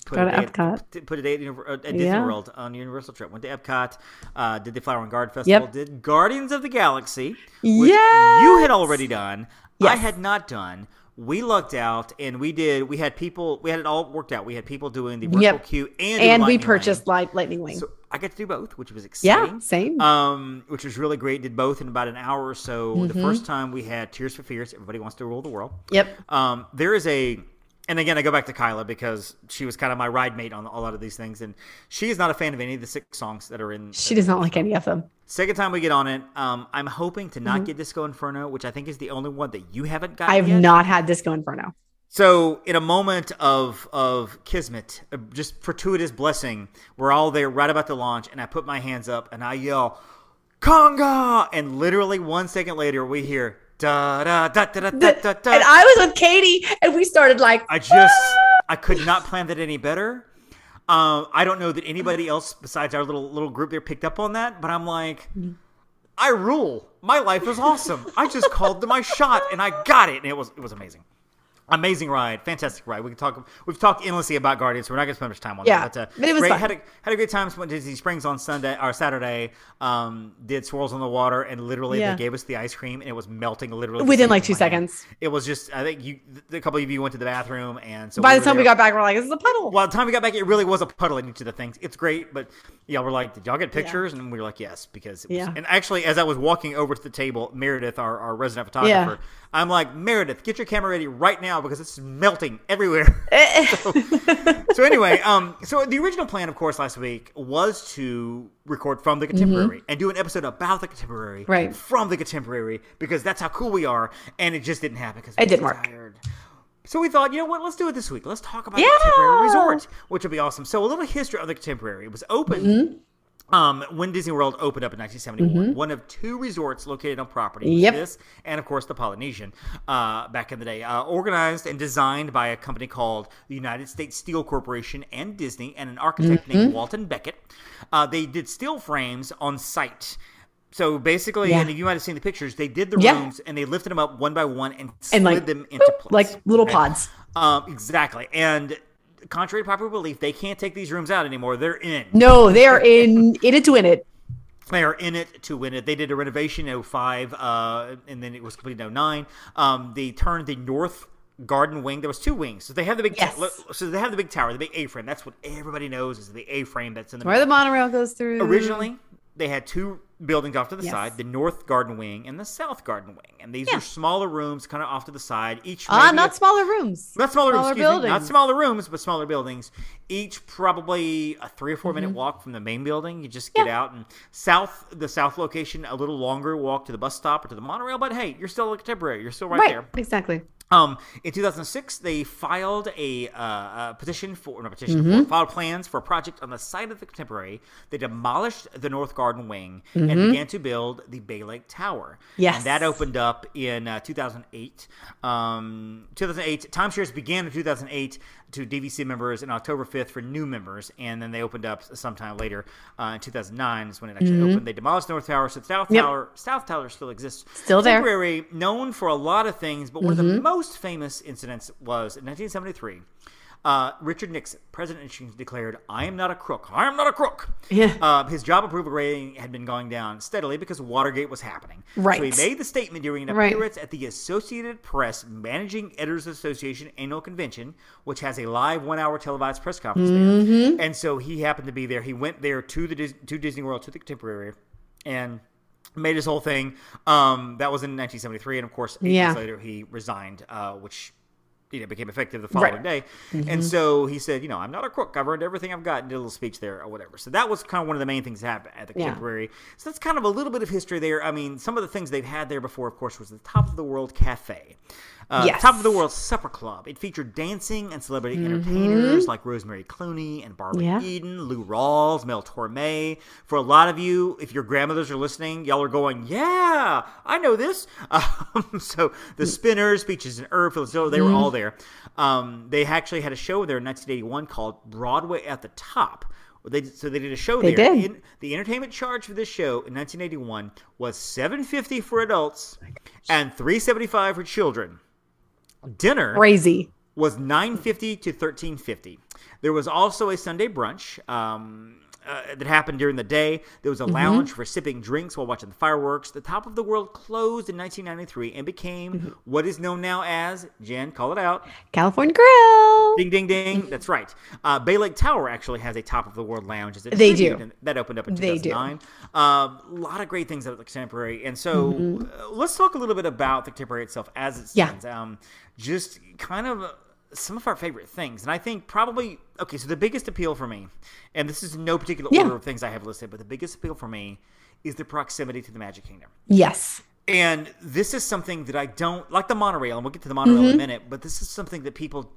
Put Go a to at- Epcot. t- put a day at, at Disney Yeah. World on Universal trip. Went to Epcot. Uh, did the Flower and Garden Festival. Yep. Did Guardians of the Galaxy, which Yes! you had already done. I had not done. We lucked out, and we did. We had people. We had it all worked out. We had people doing the virtual Yep. queue and And we purchased Lane. light lightning wing. So I got to do both, which was exciting. yeah, same. um, which was really great. Did both in about an hour or so. The Mm-hmm. first time we had Tears for Fears. Everybody wants to rule the world. yep. Um, there is a, and again, I go back to Kyla because she was kind of my ride mate on a lot of these things, and she is not a fan of any of the six songs that are in. She does not like any of them. Second time we get on it, um, I'm hoping to Mm-hmm. not get Disco Inferno, which I think is the only one that you haven't got. I have yet. not had Disco Inferno. So, in a moment of of kismet, uh, just fortuitous blessing, we're all there right about to launch, and I put my hands up and I yell, "Conga!" And literally one second later, we hear da da da da da da da. And I was with Katie, and we started like, I just I could not plan that any better. Um, I don't know that anybody else besides our little little group there picked up on that, but I'm like, I rule. My life is awesome. I just called to my shot and I got it, and it was it was amazing. Amazing ride, fantastic ride. We can talk. We've talked endlessly about Guardians, so we're not going to spend much time on Yeah, that. But, uh, but it was great. fun. Had a had a good time. Went to Disney Springs on Sunday or Saturday. Um, did swirls on the water, and literally Yeah. they gave us the ice cream, and it was melting literally Within, like, two my hand. seconds. It was just. I think you, a couple of you went to the bathroom, and so by the were time we got back, we're like, this is a puddle. Well, the time we got back, it really was a puddle in each of the things. It's great, but yeah, we're like, did y'all get pictures? And we were like, yes, because it was, Yeah. and actually, as I was walking over to the table, Meredith, our, our resident photographer, I'm like, Meredith, get your camera ready right now because it's melting everywhere. [laughs] so, so anyway, um, so the original plan, of course, last week was to record from the contemporary and do an episode about the contemporary, Mm-hmm. Right. From the contemporary because that's how cool we are, and it just didn't happen because It didn't work. Tired. So we thought, you know what? Let's do it this week. Let's talk about Yeah. the Contemporary Resort, which will be awesome. So a little history of the Contemporary. It was opened Mm-hmm. Um, when Disney World opened up in 1971. One of two resorts located on property. Yep. This and of course the Polynesian uh, back in the day, uh, organized and designed by a company called the United States Steel Corporation and Disney, and an architect Mm-hmm. named Welton Becket. Uh, they did steel frames on site. So basically, Yeah. and you might have seen the pictures. They did the Yeah. rooms and they lifted them up one by one and slid and like, them into place. like little pods. Um, exactly. And contrary to popular belief, they can't take these rooms out anymore. They're in. No, they're in in it to win it. They are in it to win it. They did a renovation in 05, uh, and then it was completed in 09. Um, they turned the north garden wing. There was two wings. So they have the big Yes. so they have the big tower, the big A-frame. That's what everybody knows is the A-frame that's in the Where the monorail goes through. originally they had two buildings off to the Yes. side: the North Garden Wing and the South Garden Wing. And these Yeah. are smaller rooms, kind of off to the side. Each Ah, maybe not a- smaller rooms. not smaller, rooms, Smaller excuse me, not smaller rooms, but smaller buildings. Each probably a three or 4 minute walk from the main building. You just get Mm-hmm. Yeah. out and south, the south location, a little longer walk to the bus stop or to the monorail. But hey, you're still a contemporary. You're still right, Right. there. Exactly. Um, in 2006, they filed a, uh, a petition for, not petition, Mm-hmm. for, filed plans for a project on the site of the Contemporary. They demolished the North Garden Wing and began to build the Bay Lake Tower. Mm-hmm. Yes. And that opened up in uh, 2008. Um, 2008, timeshares began in 2008 to DVC members and October 5th for new members. And then they opened up sometime later uh, in 2009 is when it actually opened. They demolished North Tower. So South Mm-hmm. Yep. Tower, South Tower still exists. Still there. Contemporary, known for a lot of things, but one of Mm-hmm. the most famous incidents was in 1973. Uh, Richard Nixon, President Nixon, declared, "I am not a crook. I am not a crook." Yeah. Uh, his job approval rating had been going down steadily because Watergate was happening. Right. So he made the statement during an Right. appearance at the Associated Press Managing Editors Association annual convention, which has a live one-hour televised press conference Mm-hmm. there. And so he happened to be there. He went there to the to Disney World to the Contemporary, and made his whole thing. Um, that was in 1973, and of course, eight Yeah. years later, he resigned, uh, which you know became effective the following Right. day. Mm-hmm. And so he said, you know, I'm not a crook. I've earned everything I've got. And did a little speech there or whatever. So that was kind of one of the main things that happened at the Yeah. Contemporary. So that's kind of a little bit of history there. I mean, some of the things they've had there before, of course, was the Top of the World Cafe. Uh, Yes. Top of the World Supper Club. It featured dancing and celebrity entertainers like Rosemary Clooney and Barbara Mm-hmm. Yeah. Eden, Lou Rawls, Mel Torme. For a lot of you, if your grandmothers are listening, y'all are going, "Yeah, I know this." [laughs] Um, so the Spinners, Peaches and Herb, Phyllis they were all there. Um, they actually had a show there in 1981 called Broadway at the Top. They, so they did a show They there. did. In- the entertainment charge for this show in 1981 was 750 for adults and 375 for children. Dinner Crazy. was 950 to 1350 there was also a sunday brunch um, uh, that happened during the day there was a Mm-hmm. lounge for sipping drinks while watching the fireworks the top of the world closed in 1993 and became Mm-hmm. what is known now as jen call it out California Grill. ding ding ding that's right uh, bay lake tower actually has a top of the world lounge as They do. that opened up in They do. 2009 um, a lot of great things at the contemporary and so uh, let's talk a little bit about the contemporary itself as it Mm-hmm. Yeah. stands um, just kind of uh, some of our favorite things. And I think probably, okay, so the biggest appeal for me, and this is no particular Yeah. order of things I have listed, but the biggest appeal for me is the proximity to the Magic Kingdom. Yes. And this is something that I don't like the monorail, and we'll get to the monorail Mm-hmm. in a minute. But this is something that people,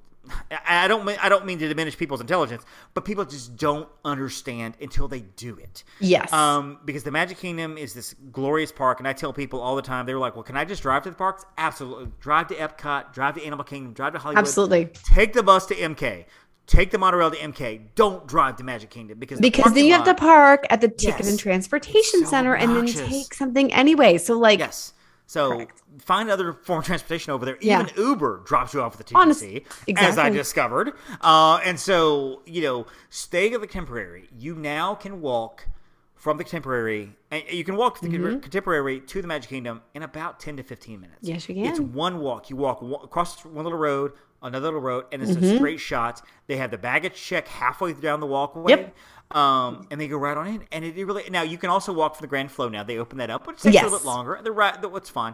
I don't, mean, I don't mean to diminish people's intelligence, but people just don't understand until they do it. Yes. Um, because the Magic Kingdom is this glorious park, and I tell people all the time, they're like, "Well, can I just drive to the parks?" Absolutely. Drive to Epcot, drive to Animal Kingdom, drive to Hollywood. Absolutely. Take the bus to MK. Take the monorail to MK. Don't drive to Magic Kingdom because the because then parking you have to park at the ticket Yes. and transportation so center and then take something anyway. So like Yes. So Correct. find other form of transportation over there. Yeah. Even Uber drops you off at the TTC, Honest- as I discovered. Uh, and so you know, stay at the Contemporary. You now can walk from the Contemporary, and you can walk from the Mm-hmm. Contemporary to the Magic Kingdom in about ten to fifteen minutes. Yes, you can. It's one walk. You walk across one little road, another little road, and it's Mm-hmm. a straight shot. They have the baggage check halfway down the walkway. Yep. Um, and they go right on in, and it really now you can also walk from the Grand Flo. Now they open that up, which takes a little bit longer. The right, what's fine.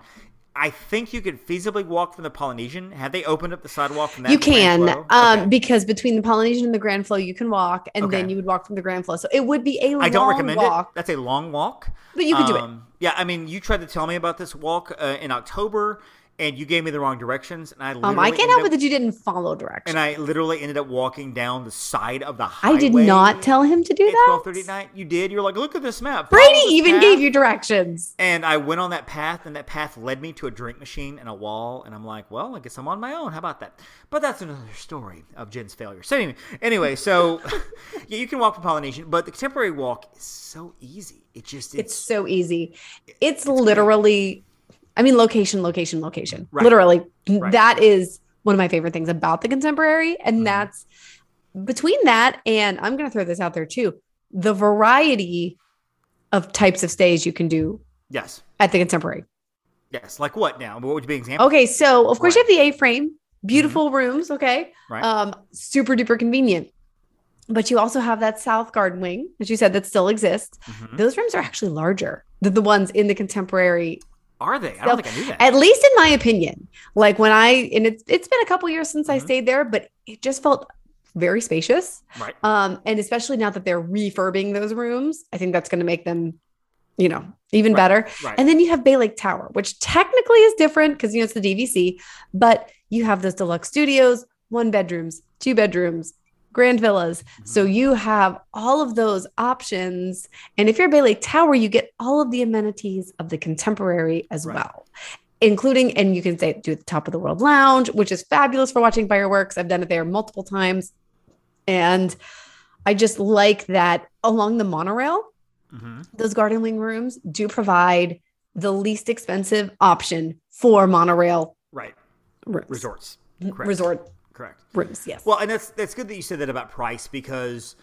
I think you could feasibly walk from the Polynesian. Have they opened up the sidewalk from that? you can um Okay. because between the Polynesian and the Grand Flo you can walk and Okay. then you would walk from the Grand Flo. So it would be a long don't recommend walk. it. That's a long walk, But you could do it. Um, Yeah, I mean, you tried to tell me about this walk uh, in October, and you gave me the wrong directions, and I Um, I can't help it that you didn't follow directions. and I literally ended up walking down the side of the highway. I did not tell him to do at that. twelve thirty at night. You did. You're like, look at this map. Brady this even path." gave you directions. And I went on that path, and that path led me to a drink machine and a wall. And I'm like, well, I guess I'm on my own. How about that? But that's another story of Jen's failure. So anyway, anyway, so [laughs] yeah, you can walk from Polynesian, but the contemporary walk is so easy. It just It's it's, so easy. It's literally, I mean, location, location, location. Right. Literally, Right. that is one of my favorite things about the contemporary. And Mhm. that's between that and I'm going to throw this out there too the variety of types of stays you can do yes, at the contemporary. yes. Like what now? What would be an example? Okay, so of course Right. you have the A frame, beautiful rooms. Okay, Right. um, super duper convenient. But you also have that South Garden wing, as you said, that still exists. Mhm. Those rooms are actually larger than the ones in the contemporary Are they? I don't think I knew that. at least in my opinion. Like when I and it's it's been a couple years since I Mhm. stayed there, but it just felt very spacious. right. Um, and especially now that they're refurbing those rooms, I think that's going to make them, you know, even Right. better. Right. And then you have Bay Lake Tower, which technically is different because you know it's the DVC, but you have those deluxe studios, one bedrooms, two bedrooms, grand villas. So Mm-hmm. you have all of those options. And if you're Bay Lake Tower, you get all of the amenities of the contemporary as Right. well. Including, and you can say do the top of the world lounge, which is fabulous for watching fireworks. I've done it there multiple times. And I just like that along the monorail, Mhm. those garden wing rooms do provide the least expensive option for monorail Right. rooms. Resorts. Correct. Resort Correct. rooms, yes. Well, and that's that's good that you said that about price because,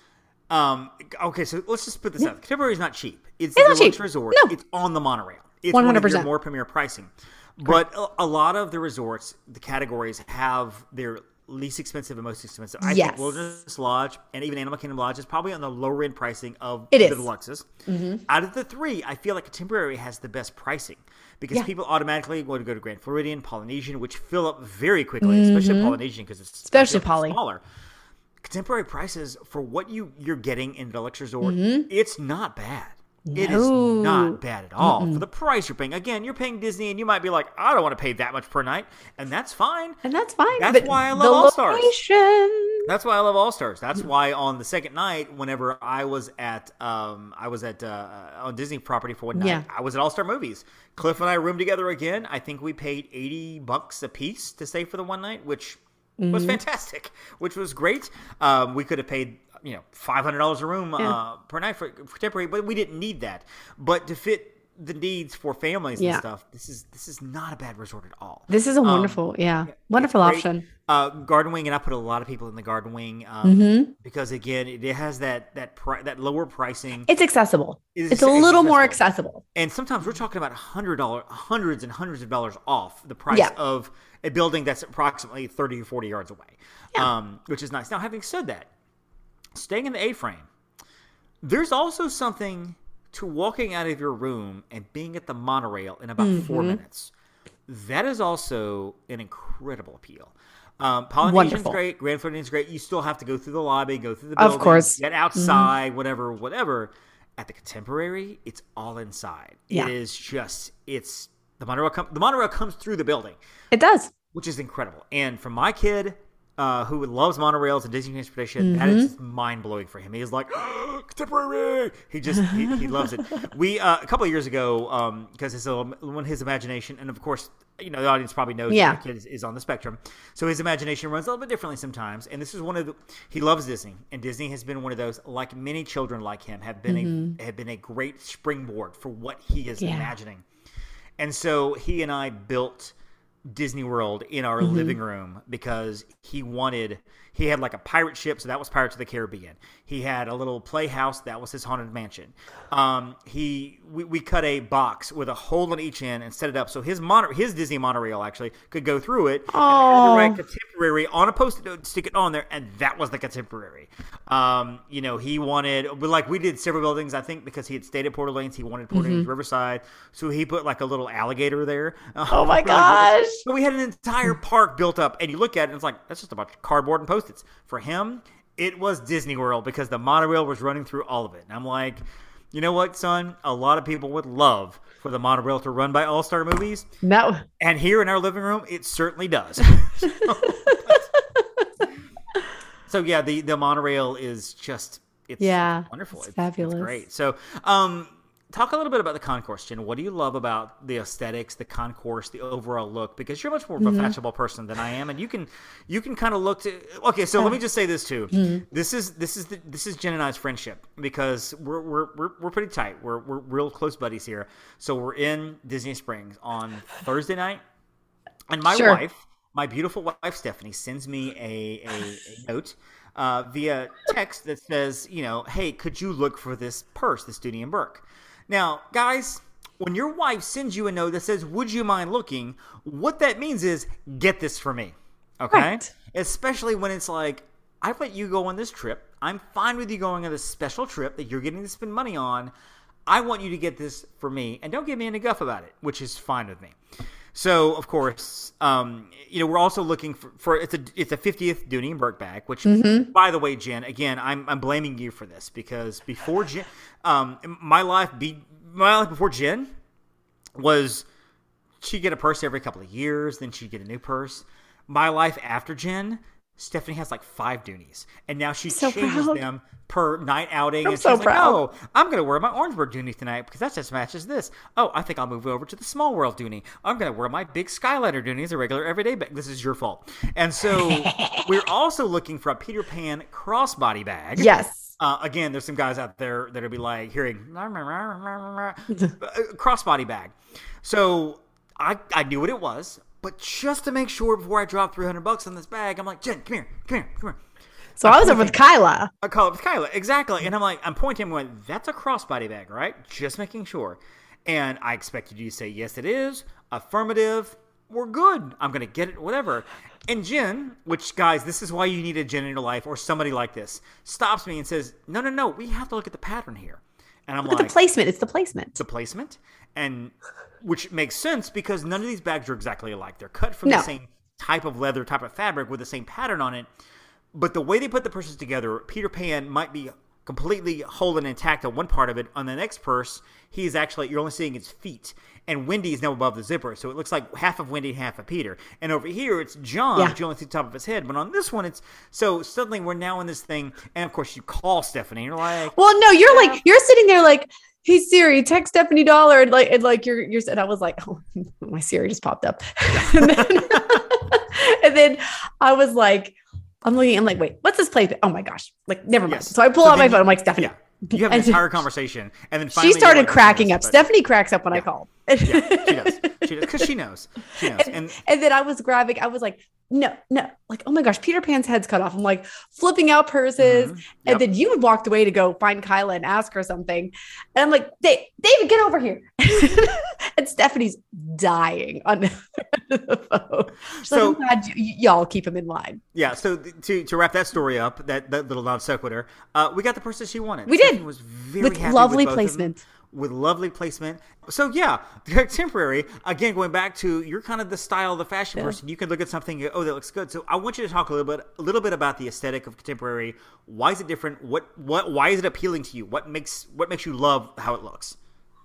um, okay, so let's just put this out. Contemporary is not cheap. It's, It's the not cheap. resort. No. It's on the monorail. It's one of your 100%. more premier pricing. But a, a lot of the resorts, the categories have their least expensive and most expensive. I Yes. think Wilderness Lodge and even Animal Kingdom Lodge is probably on the lower end pricing of It the is. Mm-hmm. Out of the three, I feel like Contemporary has the best pricing because Yeah. people automatically want to go to Grand Floridian, Polynesian, which fill up very quickly, especially Polynesian because it's Mm-hmm. Especially Poly. smaller. Contemporary prices for what you you're getting in the deluxe resort, Mm-hmm. it's not bad. It is No. not bad at all for the price you're paying. Again, you're paying Disney, and you might be like, I don't want to pay that much per night, and that's fine. and that's fine. That's why I love All Stars. That's why I love All Stars. That's why on the second night, whenever I was at um, I was at uh, on Disney property for one night, Yeah. I was at All Star Movies. Cliff and I roomed together again. I think we paid eighty bucks a piece to stay for the one night, which was Mm-hmm. fantastic, which was great. Um, we could have paid you know five hundred dollars a room uh, per night for, for temporary, but we didn't need that. But to fit the needs for families Yeah. and stuff, this is this is not a bad resort at all. This is a wonderful, yeah, wonderful option. Uh, garden wing, and I put a lot of people in the garden wing um, Mm-hmm. because again, it has that that pri- that lower pricing, It's accessible. It is It's a little more accessible. accessible. and sometimes we're talking about hundred dollar, hundreds and hundreds of dollars off the price Yeah. of a building that's approximately thirty or forty yards away, um, which is nice. Now, having said that, staying in the A frame, there's also something to walking out of your room and being at the monorail in about four Mm-hmm. minutes. That is also an incredible appeal. Um, Polynesian's Wonderful. great, Grand Floridian's great. You still have to go through the lobby, go through the building, Of course. Mm-hmm. get outside, whatever, whatever. At the Contemporary, it's all inside. Yeah. It is just it's the monorail. Com- the monorail comes through the building It does. which is incredible. And for my kid, uh, who loves monorails and Disney transportation, that is just mind blowing for him. He is like [gasps] contemporary. He just he, he [laughs] loves it. We uh, a couple of years ago, because his little- when his imagination, and of course, you know the audience probably knows Yeah. that kid is, is on the spectrum, so his imagination runs a little bit differently sometimes. And this is one of the he loves Disney, and Disney has been one of those like many children like him have been a have been a great springboard for what he is Yeah. imagining. And so he and I built Disney World in our Mm-hmm. living room because he wanted he had like a pirate ship, so that was Pirates of the Caribbean. He had a little playhouse, that was his haunted mansion. Um, he we, we cut a box with a hole in each end and set it up so his mono, his Disney monorail actually could go through it. and the right contemporary on a post-it note, stick it on there, and that was the contemporary. Um, you know, he wanted, like we did several buildings, I think, because he had stayed at Port Orleans, he wanted Port Orleans Riverside, so he put like a little alligator there. Mm-hmm. Oh my [laughs] gosh. So we had an entire park built up, and you look at it, and it's like that's just a bunch of cardboard and post-its. For him, it was Disney World because the monorail was running through all of it, and I'm like. You know what, son? A lot of people would love for the monorail to run by All Star Movies, No. and here in our living room, it certainly does. [laughs] so yeah, the the monorail is just it's Yeah, wonderful. it's It's, fabulous. It's great. So um talk a little bit about the concourse, Jen. What do you love about the aesthetics, the concourse, the overall look? Because you're much more of Mm-hmm. a fashionable person than I am, and you can you can kind of look to. Okay, so let me just say this too. Mm-hmm. This is this is the, this is Jen and I's friendship because we're we're we're, we're pretty tight. We're we're real close buddies here. So we're in Disney Springs on Thursday night, and my Sure. wife, my beautiful wife Stephanie, sends me a a, a note. Uh, via text that says, you know, hey, could you look for this purse, this Dooney and Bourke? Now, guys, when your wife sends you a note that says, would you mind looking? What that means is, get this for me. Okay? Right. Especially when it's like I let you go on this trip. I'm fine with you going on this special trip that you're getting to spend money on. I want you to get this for me, and don't give me any guff about it, which is fine with me. So, of course, um, you know, we're also looking for, for it's a it's a 50th Dooney and Bourke bag, which, by the way, Jen, again, I'm I'm blaming you for this because before Jen, um, my life be my life before Jen was she'd get a purse every couple of years, then she'd get a new purse. My life after Jen, Stephanie has like five Dooneys, and now she So changes proud. them per night outing. I'm and so she's like, proud. "Oh, I'm gonna wear my Orange Bird Dooney tonight because that just matches this. Oh, I think I'll move over to the Small World Dooney. I'm gonna wear my big Skyliner Dooney as a regular everyday bag. This is your fault." And so [laughs] we're also looking for a Peter Pan crossbody bag. Yes. Uh, again, there's some guys out there that'll be like hearing [laughs] crossbody bag. So I I knew what it was, but just to make sure before I drop 300 bucks on this bag, I'm like, Jen, come here, come here, come here. So I was over with Kyla. I call it with Kyla, exactly. And I'm like, I'm pointing him, going, that's a crossbody bag, right? Just making sure. And I expected you to say, yes, it is. Affirmative. We're good. I'm going to get it, whatever. And Jen, which, guys, this is why you need a Jen in your life or somebody like this, stops me and says, no, no, no, we have to look at the pattern here. And I'm Look like, the placement. It's the placement. It's the placement, and which makes sense because none of these bags are exactly alike. They're cut from No. the same type of leather, type of fabric with the same pattern on it. But the way they put the purses together, Peter Pan might be completely whole and intact on one part of it. On the next purse, he's actually you're only seeing his feet, and Wendy is now above the zipper, so it looks like half of Wendy, half of Peter. And over here, it's John, Yeah. you only see the top of his head. But on this one, it's so suddenly we're now in this thing, and of course you call Stephanie, and you're like, Well, no, you're like you're sitting there like, hey Siri, text Stephanie Dollar, and like and like you're you're and I was like, oh, [laughs] my Siri just popped up, [laughs] and, then, [laughs] and then I was like, I'm looking, I'm like, wait, what's this place? Oh my gosh, like never mind. Yes. So I pull So out my then phone. I'm like, Stephanie. Yeah. You have an entire conversation, and then She started like, cracking up. but-" Stephanie cracks up when I Yeah. call. Yeah, she does. She does because she knows. She knows. And And then I was grabbing, I was like, no, no, like, oh my gosh, Peter Pan's head's cut off. I'm like flipping out purses. Mhm. Yep. And then you had walked away to go find Kyla and ask her something. And I'm like, "Da- David, get over here. [laughs] and Stephanie's dying on [laughs] the phone. She's So- like, glad y- y'all keep him in line. yeah, so th- to to wrap that story up, that that little non sequitur, uh, we got the person she wanted. We did. Was very With lovely them, placement. With lovely placement. So yeah, [laughs] contemporary. Again, going back to you're kind of the style the fashion Yeah. person. You can look at something. go, Oh, that looks good. So I want you to talk a little bit, a little bit about the aesthetic of contemporary. Why is it different? What what? Why is it appealing to you? What makes what makes you love how it looks?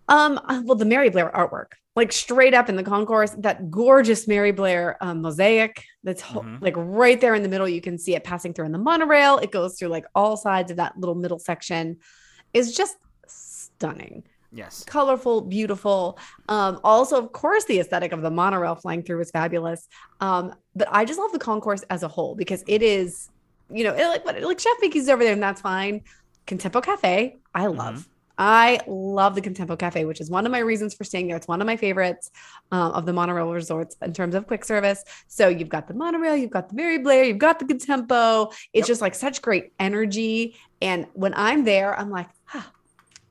Um, well, the Mary Blair artwork, like straight up in the concourse, that gorgeous Mary Blair um, mosaic that's Mhm. like right there in the middle. You can see it passing through in the monorail. It goes through like all sides of that little middle section. Is just stunning, Yes. colorful, beautiful. Um, also, of course, the aesthetic of the monorail flying through was fabulous. Um, but I just love the concourse as a whole because it is, you know, it, like what like Chef Mickey's over there, and that's fine. Contempo Cafe, I love. I love the Contempo Cafe, which is one of my reasons for staying there. It's one of my favorites um, of the monorail resorts in terms of quick service. So you've got the monorail, you've got the Mary Blair, you've got the Contempo. It's Yep. just like such great energy. And when I'm there, I'm like, ah,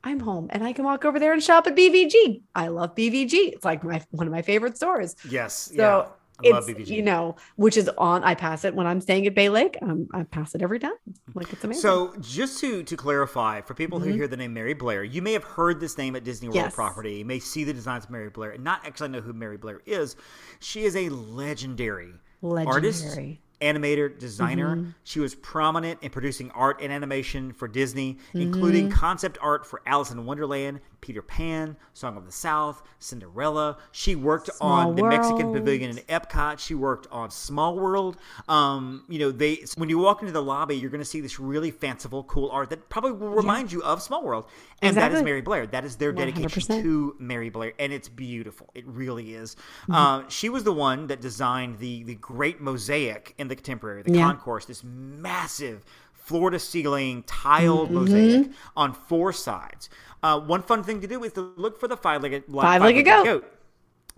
I'm home and I can walk over there and shop at BVG. I love BVG. It's like my one of my favorite stores. Yes. So yeah. I love it's you know, which is on. I pass it when I'm staying at Bay Lake. Um, I pass it every time. Like it's amazing. So, just to to clarify, for people who Mhm. hear the name Mary Blair, you may have heard this name at Disney World Yes. property. You may see the designs of Mary Blair and not actually know who Mary Blair is. She is a legendary, artist, legendary. Animator, designer. Mm-hmm. She was prominent in producing art and animation for Disney, including Mm-hmm. concept art for Alice in Wonderland, Peter Pan, Song of the South, Cinderella. She worked on Small the Mexican Pavilion in Epcot. She worked on Small World. Um, you know, they when you walk into the lobby, you're going to see this really fanciful, cool art that probably will remind you of Small World, and that is Mary Blair. That is their dedication 100%. to Mary Blair, and it's beautiful. It really is. Mm-hmm. Uh, she was the one that designed the the great mosaic in the contemporary, the Yeah. concourse, this massive floor to ceiling tiled Mm-hmm. mosaic on four sides. Uh, one fun thing to do is to look for the five legged Five-legged goat.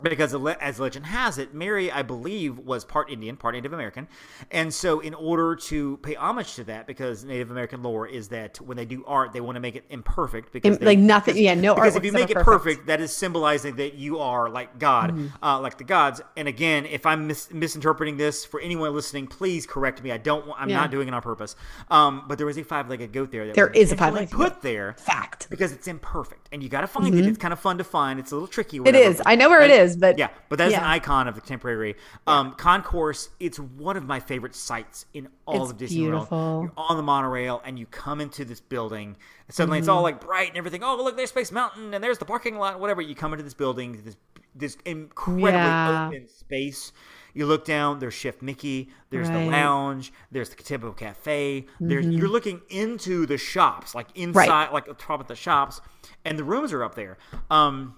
Because as legend has it, Mary, I believe, was part Indian, part Native American, and so in order to pay homage to that, because Native American lore is that when they do art, they want to make it imperfect because they- like nothing- yeah, no Because if you make it perfect. perfect, that is symbolizing that you are like God, uh, like the gods. And again, if I'm mis- misinterpreting this for anyone listening, please correct me. I don't, I'm Yeah. not doing it on purpose. Um, but there was a five-legged goat there. That There was is a five-legged put there Fact. because it's imperfect, and you got to find it. It's kind of fun to find. It's a little tricky. It whatever, is. but- I know where it and- is, but yeah, but that's an icon of the contemporary um, concourse. It's one of my favorite sites in all It's of Disney World. You're on the monorail, and you come into this building. And suddenly, it's all Mm-hmm. like bright and everything. Oh, look, there's Space Mountain, and there's the parking lot. Whatever. You come into this building, this this incredibly Yeah. open space. You look down. There's Chef Mickey. There's the lounge. There's the Tempo Cafe. There's Mm-hmm. you're looking into the shops, like inside, like the top of the shops, and the rooms are up there. Um,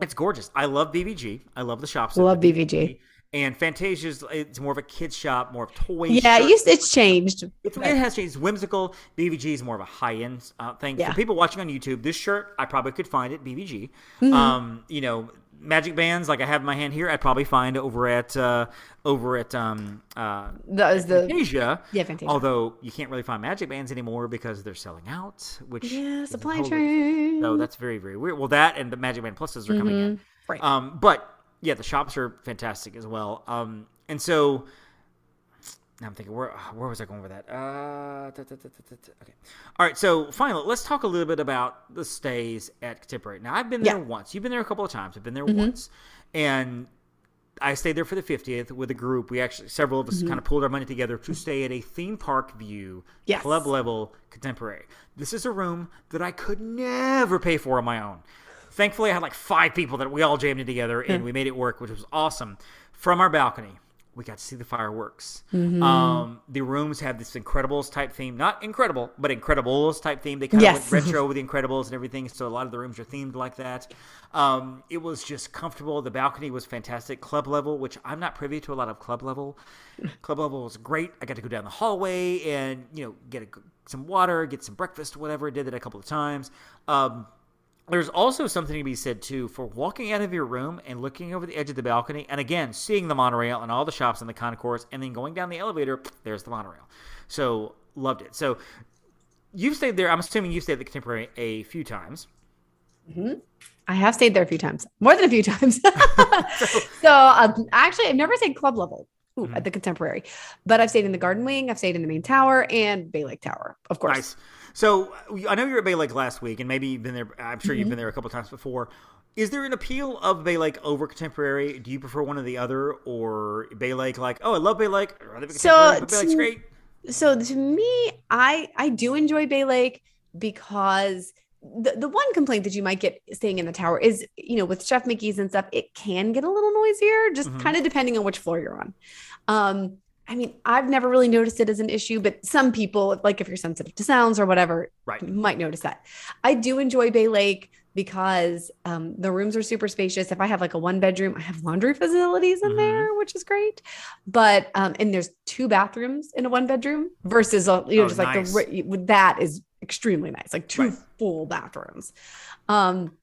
it's gorgeous. I love BVG. I love the shops. Love BVG. And Fantasia's it's more of a kids shop, more of toys. Yeah, it used it's changed. It's, it has changed. It's whimsical. BVG is more of a high end uh, thing. Yeah. For people watching on YouTube, this shirt I probably could find at BVG. Mm-hmm. Um, you know, magic bands like I have in my hand here, I'd probably find over at uh, over at um, uh, That the Fantasia. Yeah, Fantasia. Although you can't really find magic bands anymore because they're selling out. Which yeah supply chain. so that's very, very weird. Well, that and the Magic Band Pluses are coming in. Mm-hmm. Right. Um, but yeah, the shops are fantastic as well. Um, and so now I'm thinking, where where was I going with that? Uh, da, da, da, okay. All right. So finally, let's talk a little bit about the stays at Contemporary. Now I've been there Yeah. once. You've been there a couple of times. I've been there Mm-hmm. once, and I stayed there for the 50th with a group. We actually several of us kind of pulled our money together to stay at a theme park view Mm-hmm. Yes. club level contemporary. This is a room that I could never pay for on my own. Thankfully, I had like five people that we all jammed in together and we made it work, which was awesome. From our balcony, we got to see the fireworks. Mm-hmm. Um, the rooms have this Incredibles type theme, not incredible, but Incredibles type theme. They kind Yes. of went retro with [laughs] the Incredibles and everything, so a lot of the rooms are themed like that. Um, it was just comfortable. The balcony was fantastic. Club level, which I'm not privy to a lot of club level. [laughs] Club level was great. I got to go down the hallway and you know get a, some water, get some breakfast, whatever. Did that a couple of times. Um, there's also something to be said too for walking out of your room and looking over the edge of the balcony, and again seeing the monorail and all the shops in the concourse, and then going down the elevator. [sniffs] There's the monorail. So loved it. So you've stayed there. I'm assuming you've stayed at the Contemporary a few times. I have stayed there a few times, more than a few times. [laughs] [laughs] so um, actually, I've never stayed club level ooh, Mm-hmm. at the Contemporary, but I've stayed in the Garden Wing, I've stayed in the main tower, and Bay Lake Tower, of course. Nice. So I know you're at Bay Lake last week, and maybe you've been there. I'm sure you've been there a couple times before. Is there an appeal of Bay Lake over Contemporary? Do you prefer one or the other, or Bay Lake? Like, oh, I love Bay Lake. So, Bay Lake's great. so to me i i do enjoy bay lake because the, the one complaint that you might get staying in the tower is you know with chef mickey's and stuff it can get a little noisier just Mhm. kind of depending on which floor you're on um i mean i've never really noticed it as an issue but some people like if you're sensitive to sounds or whatever Right. might notice that i do enjoy bay lake because um, the rooms are super spacious. If I have like a one bedroom, I have laundry facilities in Mhm. there, which is great. But um, and there's two bathrooms in a one bedroom versus a, you know Oh, just like the that is extremely nice, like two Right. full bathrooms. Um,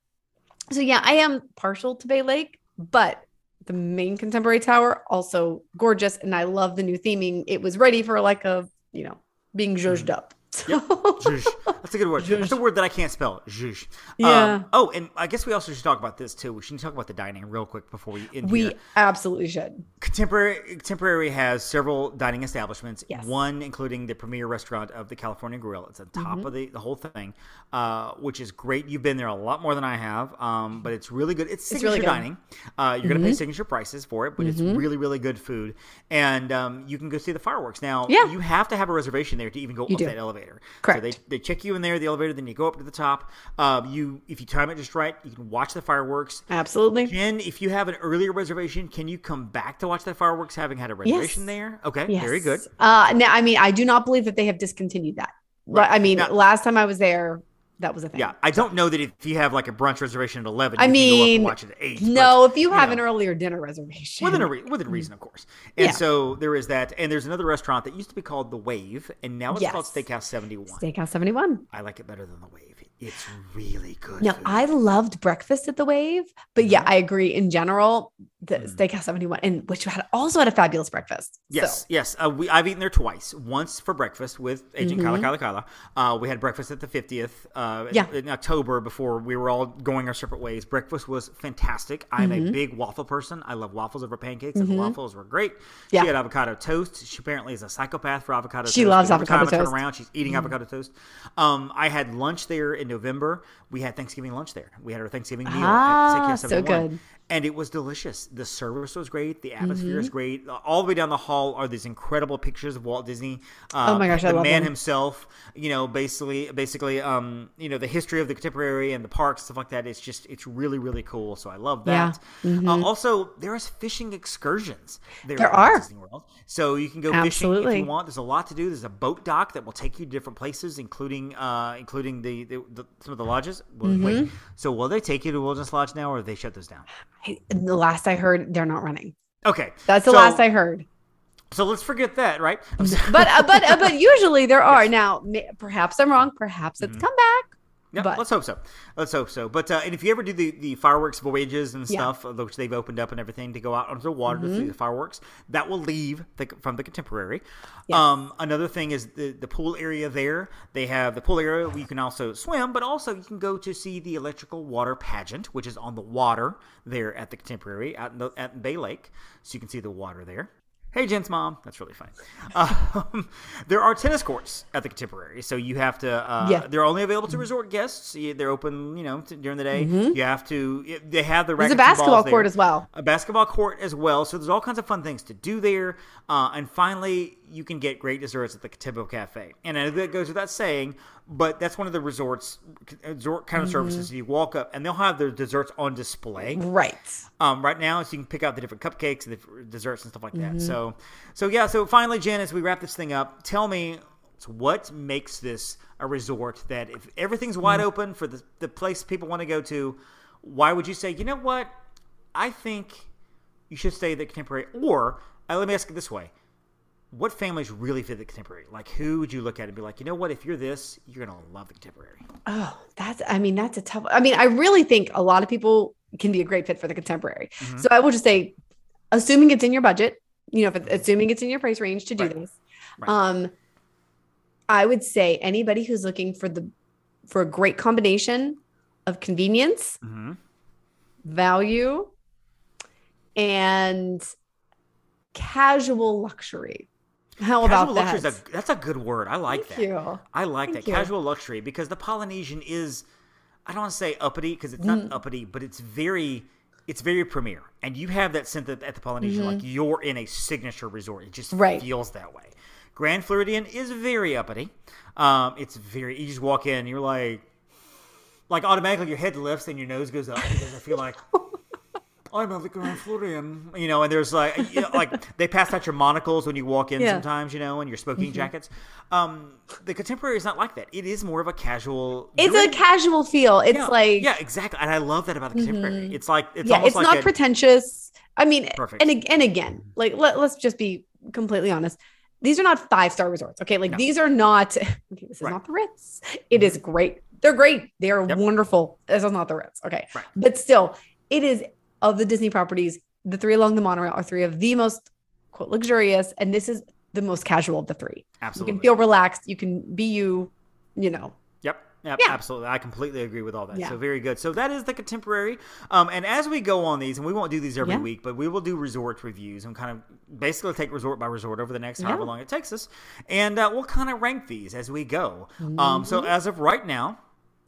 so yeah, I am partial to Bay Lake, but the main contemporary tower also gorgeous, and I love the new theming. It was ready for like a you know being zhuzhed up. [laughs] So, Zhuzh. That's a good word. That's a word that I can't spell. Zhuzh. Yeah. Um, oh, and I guess we also should talk about this too. We should talk about the dining real quick before we end we here. absolutely should. Contemporary Contemporary has several dining establishments. Yes. One including the premier restaurant of the California Grill. It's on top Mm-hmm. of the, the whole thing, uh, which is great. You've been there a lot more than I have, um, but it's really good. It's It's signature really good. Mm-hmm. dining. Uh, you're gonna pay signature prices for it, but it's really really good food, and um, you can go see the fireworks. Now Yeah. you have to have a reservation there to even go up do. that elevator. Correct. So they they check you in there, the elevator, then you go up to the top. Um, you if you time it just right, you can watch the fireworks. Absolutely. Jen, if you have an earlier reservation, can you come back to watch the fireworks having had a reservation Yes. there? Okay, Yes. very good. Uh, now, I mean, I do not believe that they have discontinued that. Right. I mean, Now- last time I was there, that was a thing. Yeah, I don't know that if you have like a brunch reservation at 11, I you can go up and mean, watch it at 8. No, if you you have know. an earlier dinner reservation, Within, a re- within mm. reason, of course. And Yeah. so there is that. And there's another restaurant that used to be called The Wave, and now it's called Steakhouse 71. Steakhouse 71. I like it better than The Wave. It's really good. No, food. I loved breakfast at the Wave, but yeah, Mm-hmm. I agree. In general, the Mhm. Steakhouse Seventy One, and which had also had a fabulous breakfast. Yes, So, yes. Uh, we, I've eaten there twice. Once for breakfast with Agent Kyla Mhm. Kyla Kyla. Uh, we had breakfast at the 50th uh, in- Yeah. in, October before we were all going our separate ways. Breakfast was fantastic. I'm Mm-hmm. a big waffle person. I love waffles over pancakes, and the waffles were great. Yeah. She had avocado toast. She apparently is a psychopath for avocado toast. She loves Every avocado toast. Mm-hmm. around, she's eating avocado toast. Um, I had lunch there in November. We had Thanksgiving lunch there. We had our Thanksgiving meal. Ah, at so 71 good. And it was delicious. The service was great. The atmosphere Mm-hmm. is great. All the way down the hall are these incredible pictures of Walt Disney. Uh, Oh my gosh, I the man them. himself. You know, basically, basically, um, you know, the history of the contemporary and the parks stuff like that. It's just, it's really, really cool. So I love Yeah. Mm-hmm. that. Uh, also, there is fishing excursions. There, There are. Disney World. So you can go fishing if you want. There's a lot to do. There's a boat dock that will take you to different places, including, uh, including the, the, the some of the lodges. Mm-hmm. Wait, so will they take you to Wilderness Lodge now, or they shut those down? I- the last I heard, they're not running. Okay, That's the so- last I heard. So let's forget that, right? [laughs] But uh, but uh, but usually there are now. may- Perhaps I'm wrong. Perhaps it's come back. Yeah, but- let's hope so. Let's hope so. But uh, and if you ever do the, the fireworks voyages and stuff, uh, which they've opened up and everything to go out onto the water to see Mm-hmm. the fireworks, that will leave the, from the contemporary. Yes. Um, another thing is the the pool area there. They have the pool area where you can also swim, but also you can go to see the electrical water pageant, which is on the water there at the contemporary out in the, at Bay Lake, so you can see the water there. Hey, Jen's mom. That's really funny. Um, [laughs] there are tennis courts at the Contemporary, so you have to. Uh, Yeah. They're only available to resort guests. They're open, you know, to, during the day. You have to. They have the. Mm-hmm. There's a basketball court there. as well. A basketball court as well. So there's all kinds of fun things to do there. Uh, and finally, you can get great desserts at the Contempo Cafe. And I know that goes without saying, but that's one of the resorts resort kind of Mm-hmm. services. You walk up, and they'll have their desserts on display Right. um, right now, so you can pick out the different cupcakes and the desserts and stuff like Mm-hmm. that. So, so yeah. So finally, Jen, as we wrap this thing up, tell me what makes this a resort that if everything's wide Mm-hmm. open for the the place people want to go to, why would you say, you know what? I think you should stay at the contemporary. Or uh, let me ask it this way: What families really fit the contemporary? Like, who would you look at and be like, you know what? If you're this, you're gonna love the contemporary. Oh, that's, I mean, that's a tough, I mean, I really think a lot of people can be a great fit for the contemporary. Mm-hmm. So I will just say, assuming it's in your budget, you know, if it, assuming it's in your price range to do Right. this, Right. um, I would say anybody who's looking for the, for a great combination of convenience, Mm-hmm. value, and casual luxury. How Casual about luxury that? is a that's a good word. I like Thank that. you. I like Thank that you. casual luxury because the Polynesian is I don't want to say uppity because it's Mm. not uppity, but it's very it's very premier, and you have that sense that at the Polynesian like you're in a signature resort. It just Mm-hmm. Right. feels that way. Grand Floridian is very uppity. Um, it's very you just walk in, you're like like automatically your head lifts and your nose goes up because I feel like [laughs] I'm the Grand Floridian, you know, and there's like, you know, like they pass out your monocles when you walk in Yeah. sometimes, you know, and your smoking mm-hmm. jackets. Um, the contemporary is not like that. It is more of a casual. It's a casual feel. It's yeah, like, yeah, exactly, and I love that about the contemporary. Mm-hmm. It's like it's yeah, it's like not a, pretentious. I mean, Perfect. and and again, like let, let's just be completely honest. These are not five star resorts. Okay, like No. these are not. [laughs] Okay, this is Right. not the Ritz. It mm-hmm. is great. They're great. They are Yep. wonderful. This is not the Ritz. Okay, Right. but still, it is of the Disney properties. The three along the monorail are three of the most quote luxurious, and this is the most casual of the three. absolutely. You can feel relaxed. You can be you. You know. Yep. Yep, Yeah. absolutely. I completely agree with all that. Yeah. So very good. So that is the contemporary. Um, and as we go on these, and we won't do these every Yeah. week, but we will do resort reviews and kind of basically take resort by resort over the next however long it takes us, and uh, we'll kind of rank these as we go. Um, Mm-hmm. so as of right now,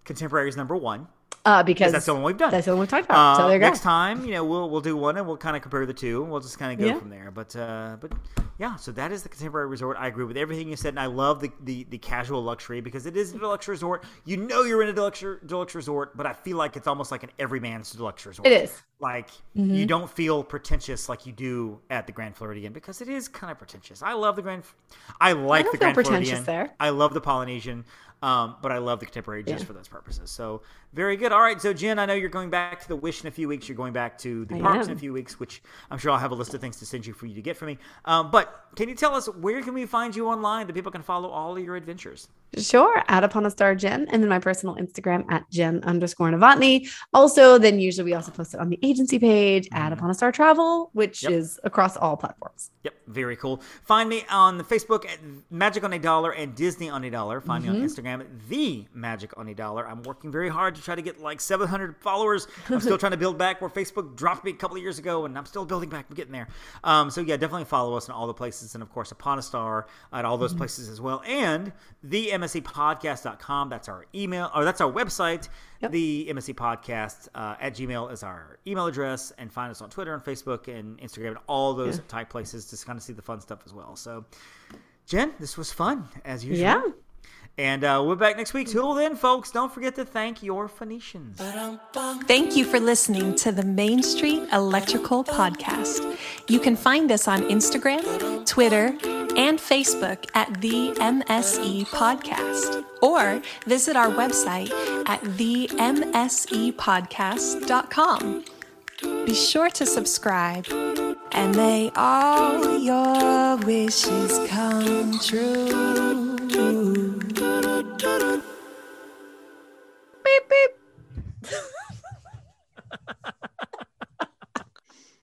contemporary is number one Uh, because that's the one we've done. that's the one we've talked about. so Uh, there you go. next time, you know, we'll we'll do one and we'll kind of compare the two. and We'll just kind of go Yeah. from there. But uh, but yeah, so that is the contemporary resort. I agree with everything you said, and I love the, the, the casual luxury because it is a deluxe resort. You know, you're in a deluxe deluxe resort, but I feel like it's almost like an everyman's deluxe resort. It is. Like Mm-hmm. you don't feel pretentious like you do at the Grand Floridian because it is kind of pretentious. I love the Grand. I like don't the Grand pretentious Floridian. there. I love the Polynesian. Um, but I love the contemporary just Yeah. for those purposes. So very good. All right. So Jen, I know you're going back to the Wish in a few weeks. You're going back to the I parks in a few weeks, which I'm sure I'll have a list of things to send you for you to get from me. Um, but can you tell us where can we find you online that people can follow all of your adventures? Sure, at upon a star Jen, and then my personal Instagram at Jen underscore Novotny. Also, then usually we also post it on the agency page at upon a star travel, which Yep. is across all platforms. Yep, very cool. Find me on the Facebook at Magic on a Dollar and Disney on a Dollar. Find me on Instagram at the Magic on a Dollar. I'm working very hard to try to get like 700 followers. I'm still [laughs] trying to build back where Facebook dropped me a couple of years ago, and I'm still building back. I'm getting there. Um, so yeah, definitely follow us in all the places, and of course Upon a Star at all those places as well, and the MSEPodcast.com. That's our email, or that's our website. Yep. The MSE Podcast uh, at Gmail is our email address, and find us on Twitter and Facebook and Instagram and all those Yeah. type places to kind of see the fun stuff as well. So, Jen, this was fun as usual. Yeah. And uh, we're back next week. Till then, folks, don't forget to thank your Phoenicians. Thank you for listening to the Main Street Electrical Podcast. You can find us on Instagram, Twitter, and Facebook at the MSE Podcast, or visit our website at themsepodcast.com. Be sure to subscribe and may all your wishes come true. Beep, beep. [laughs]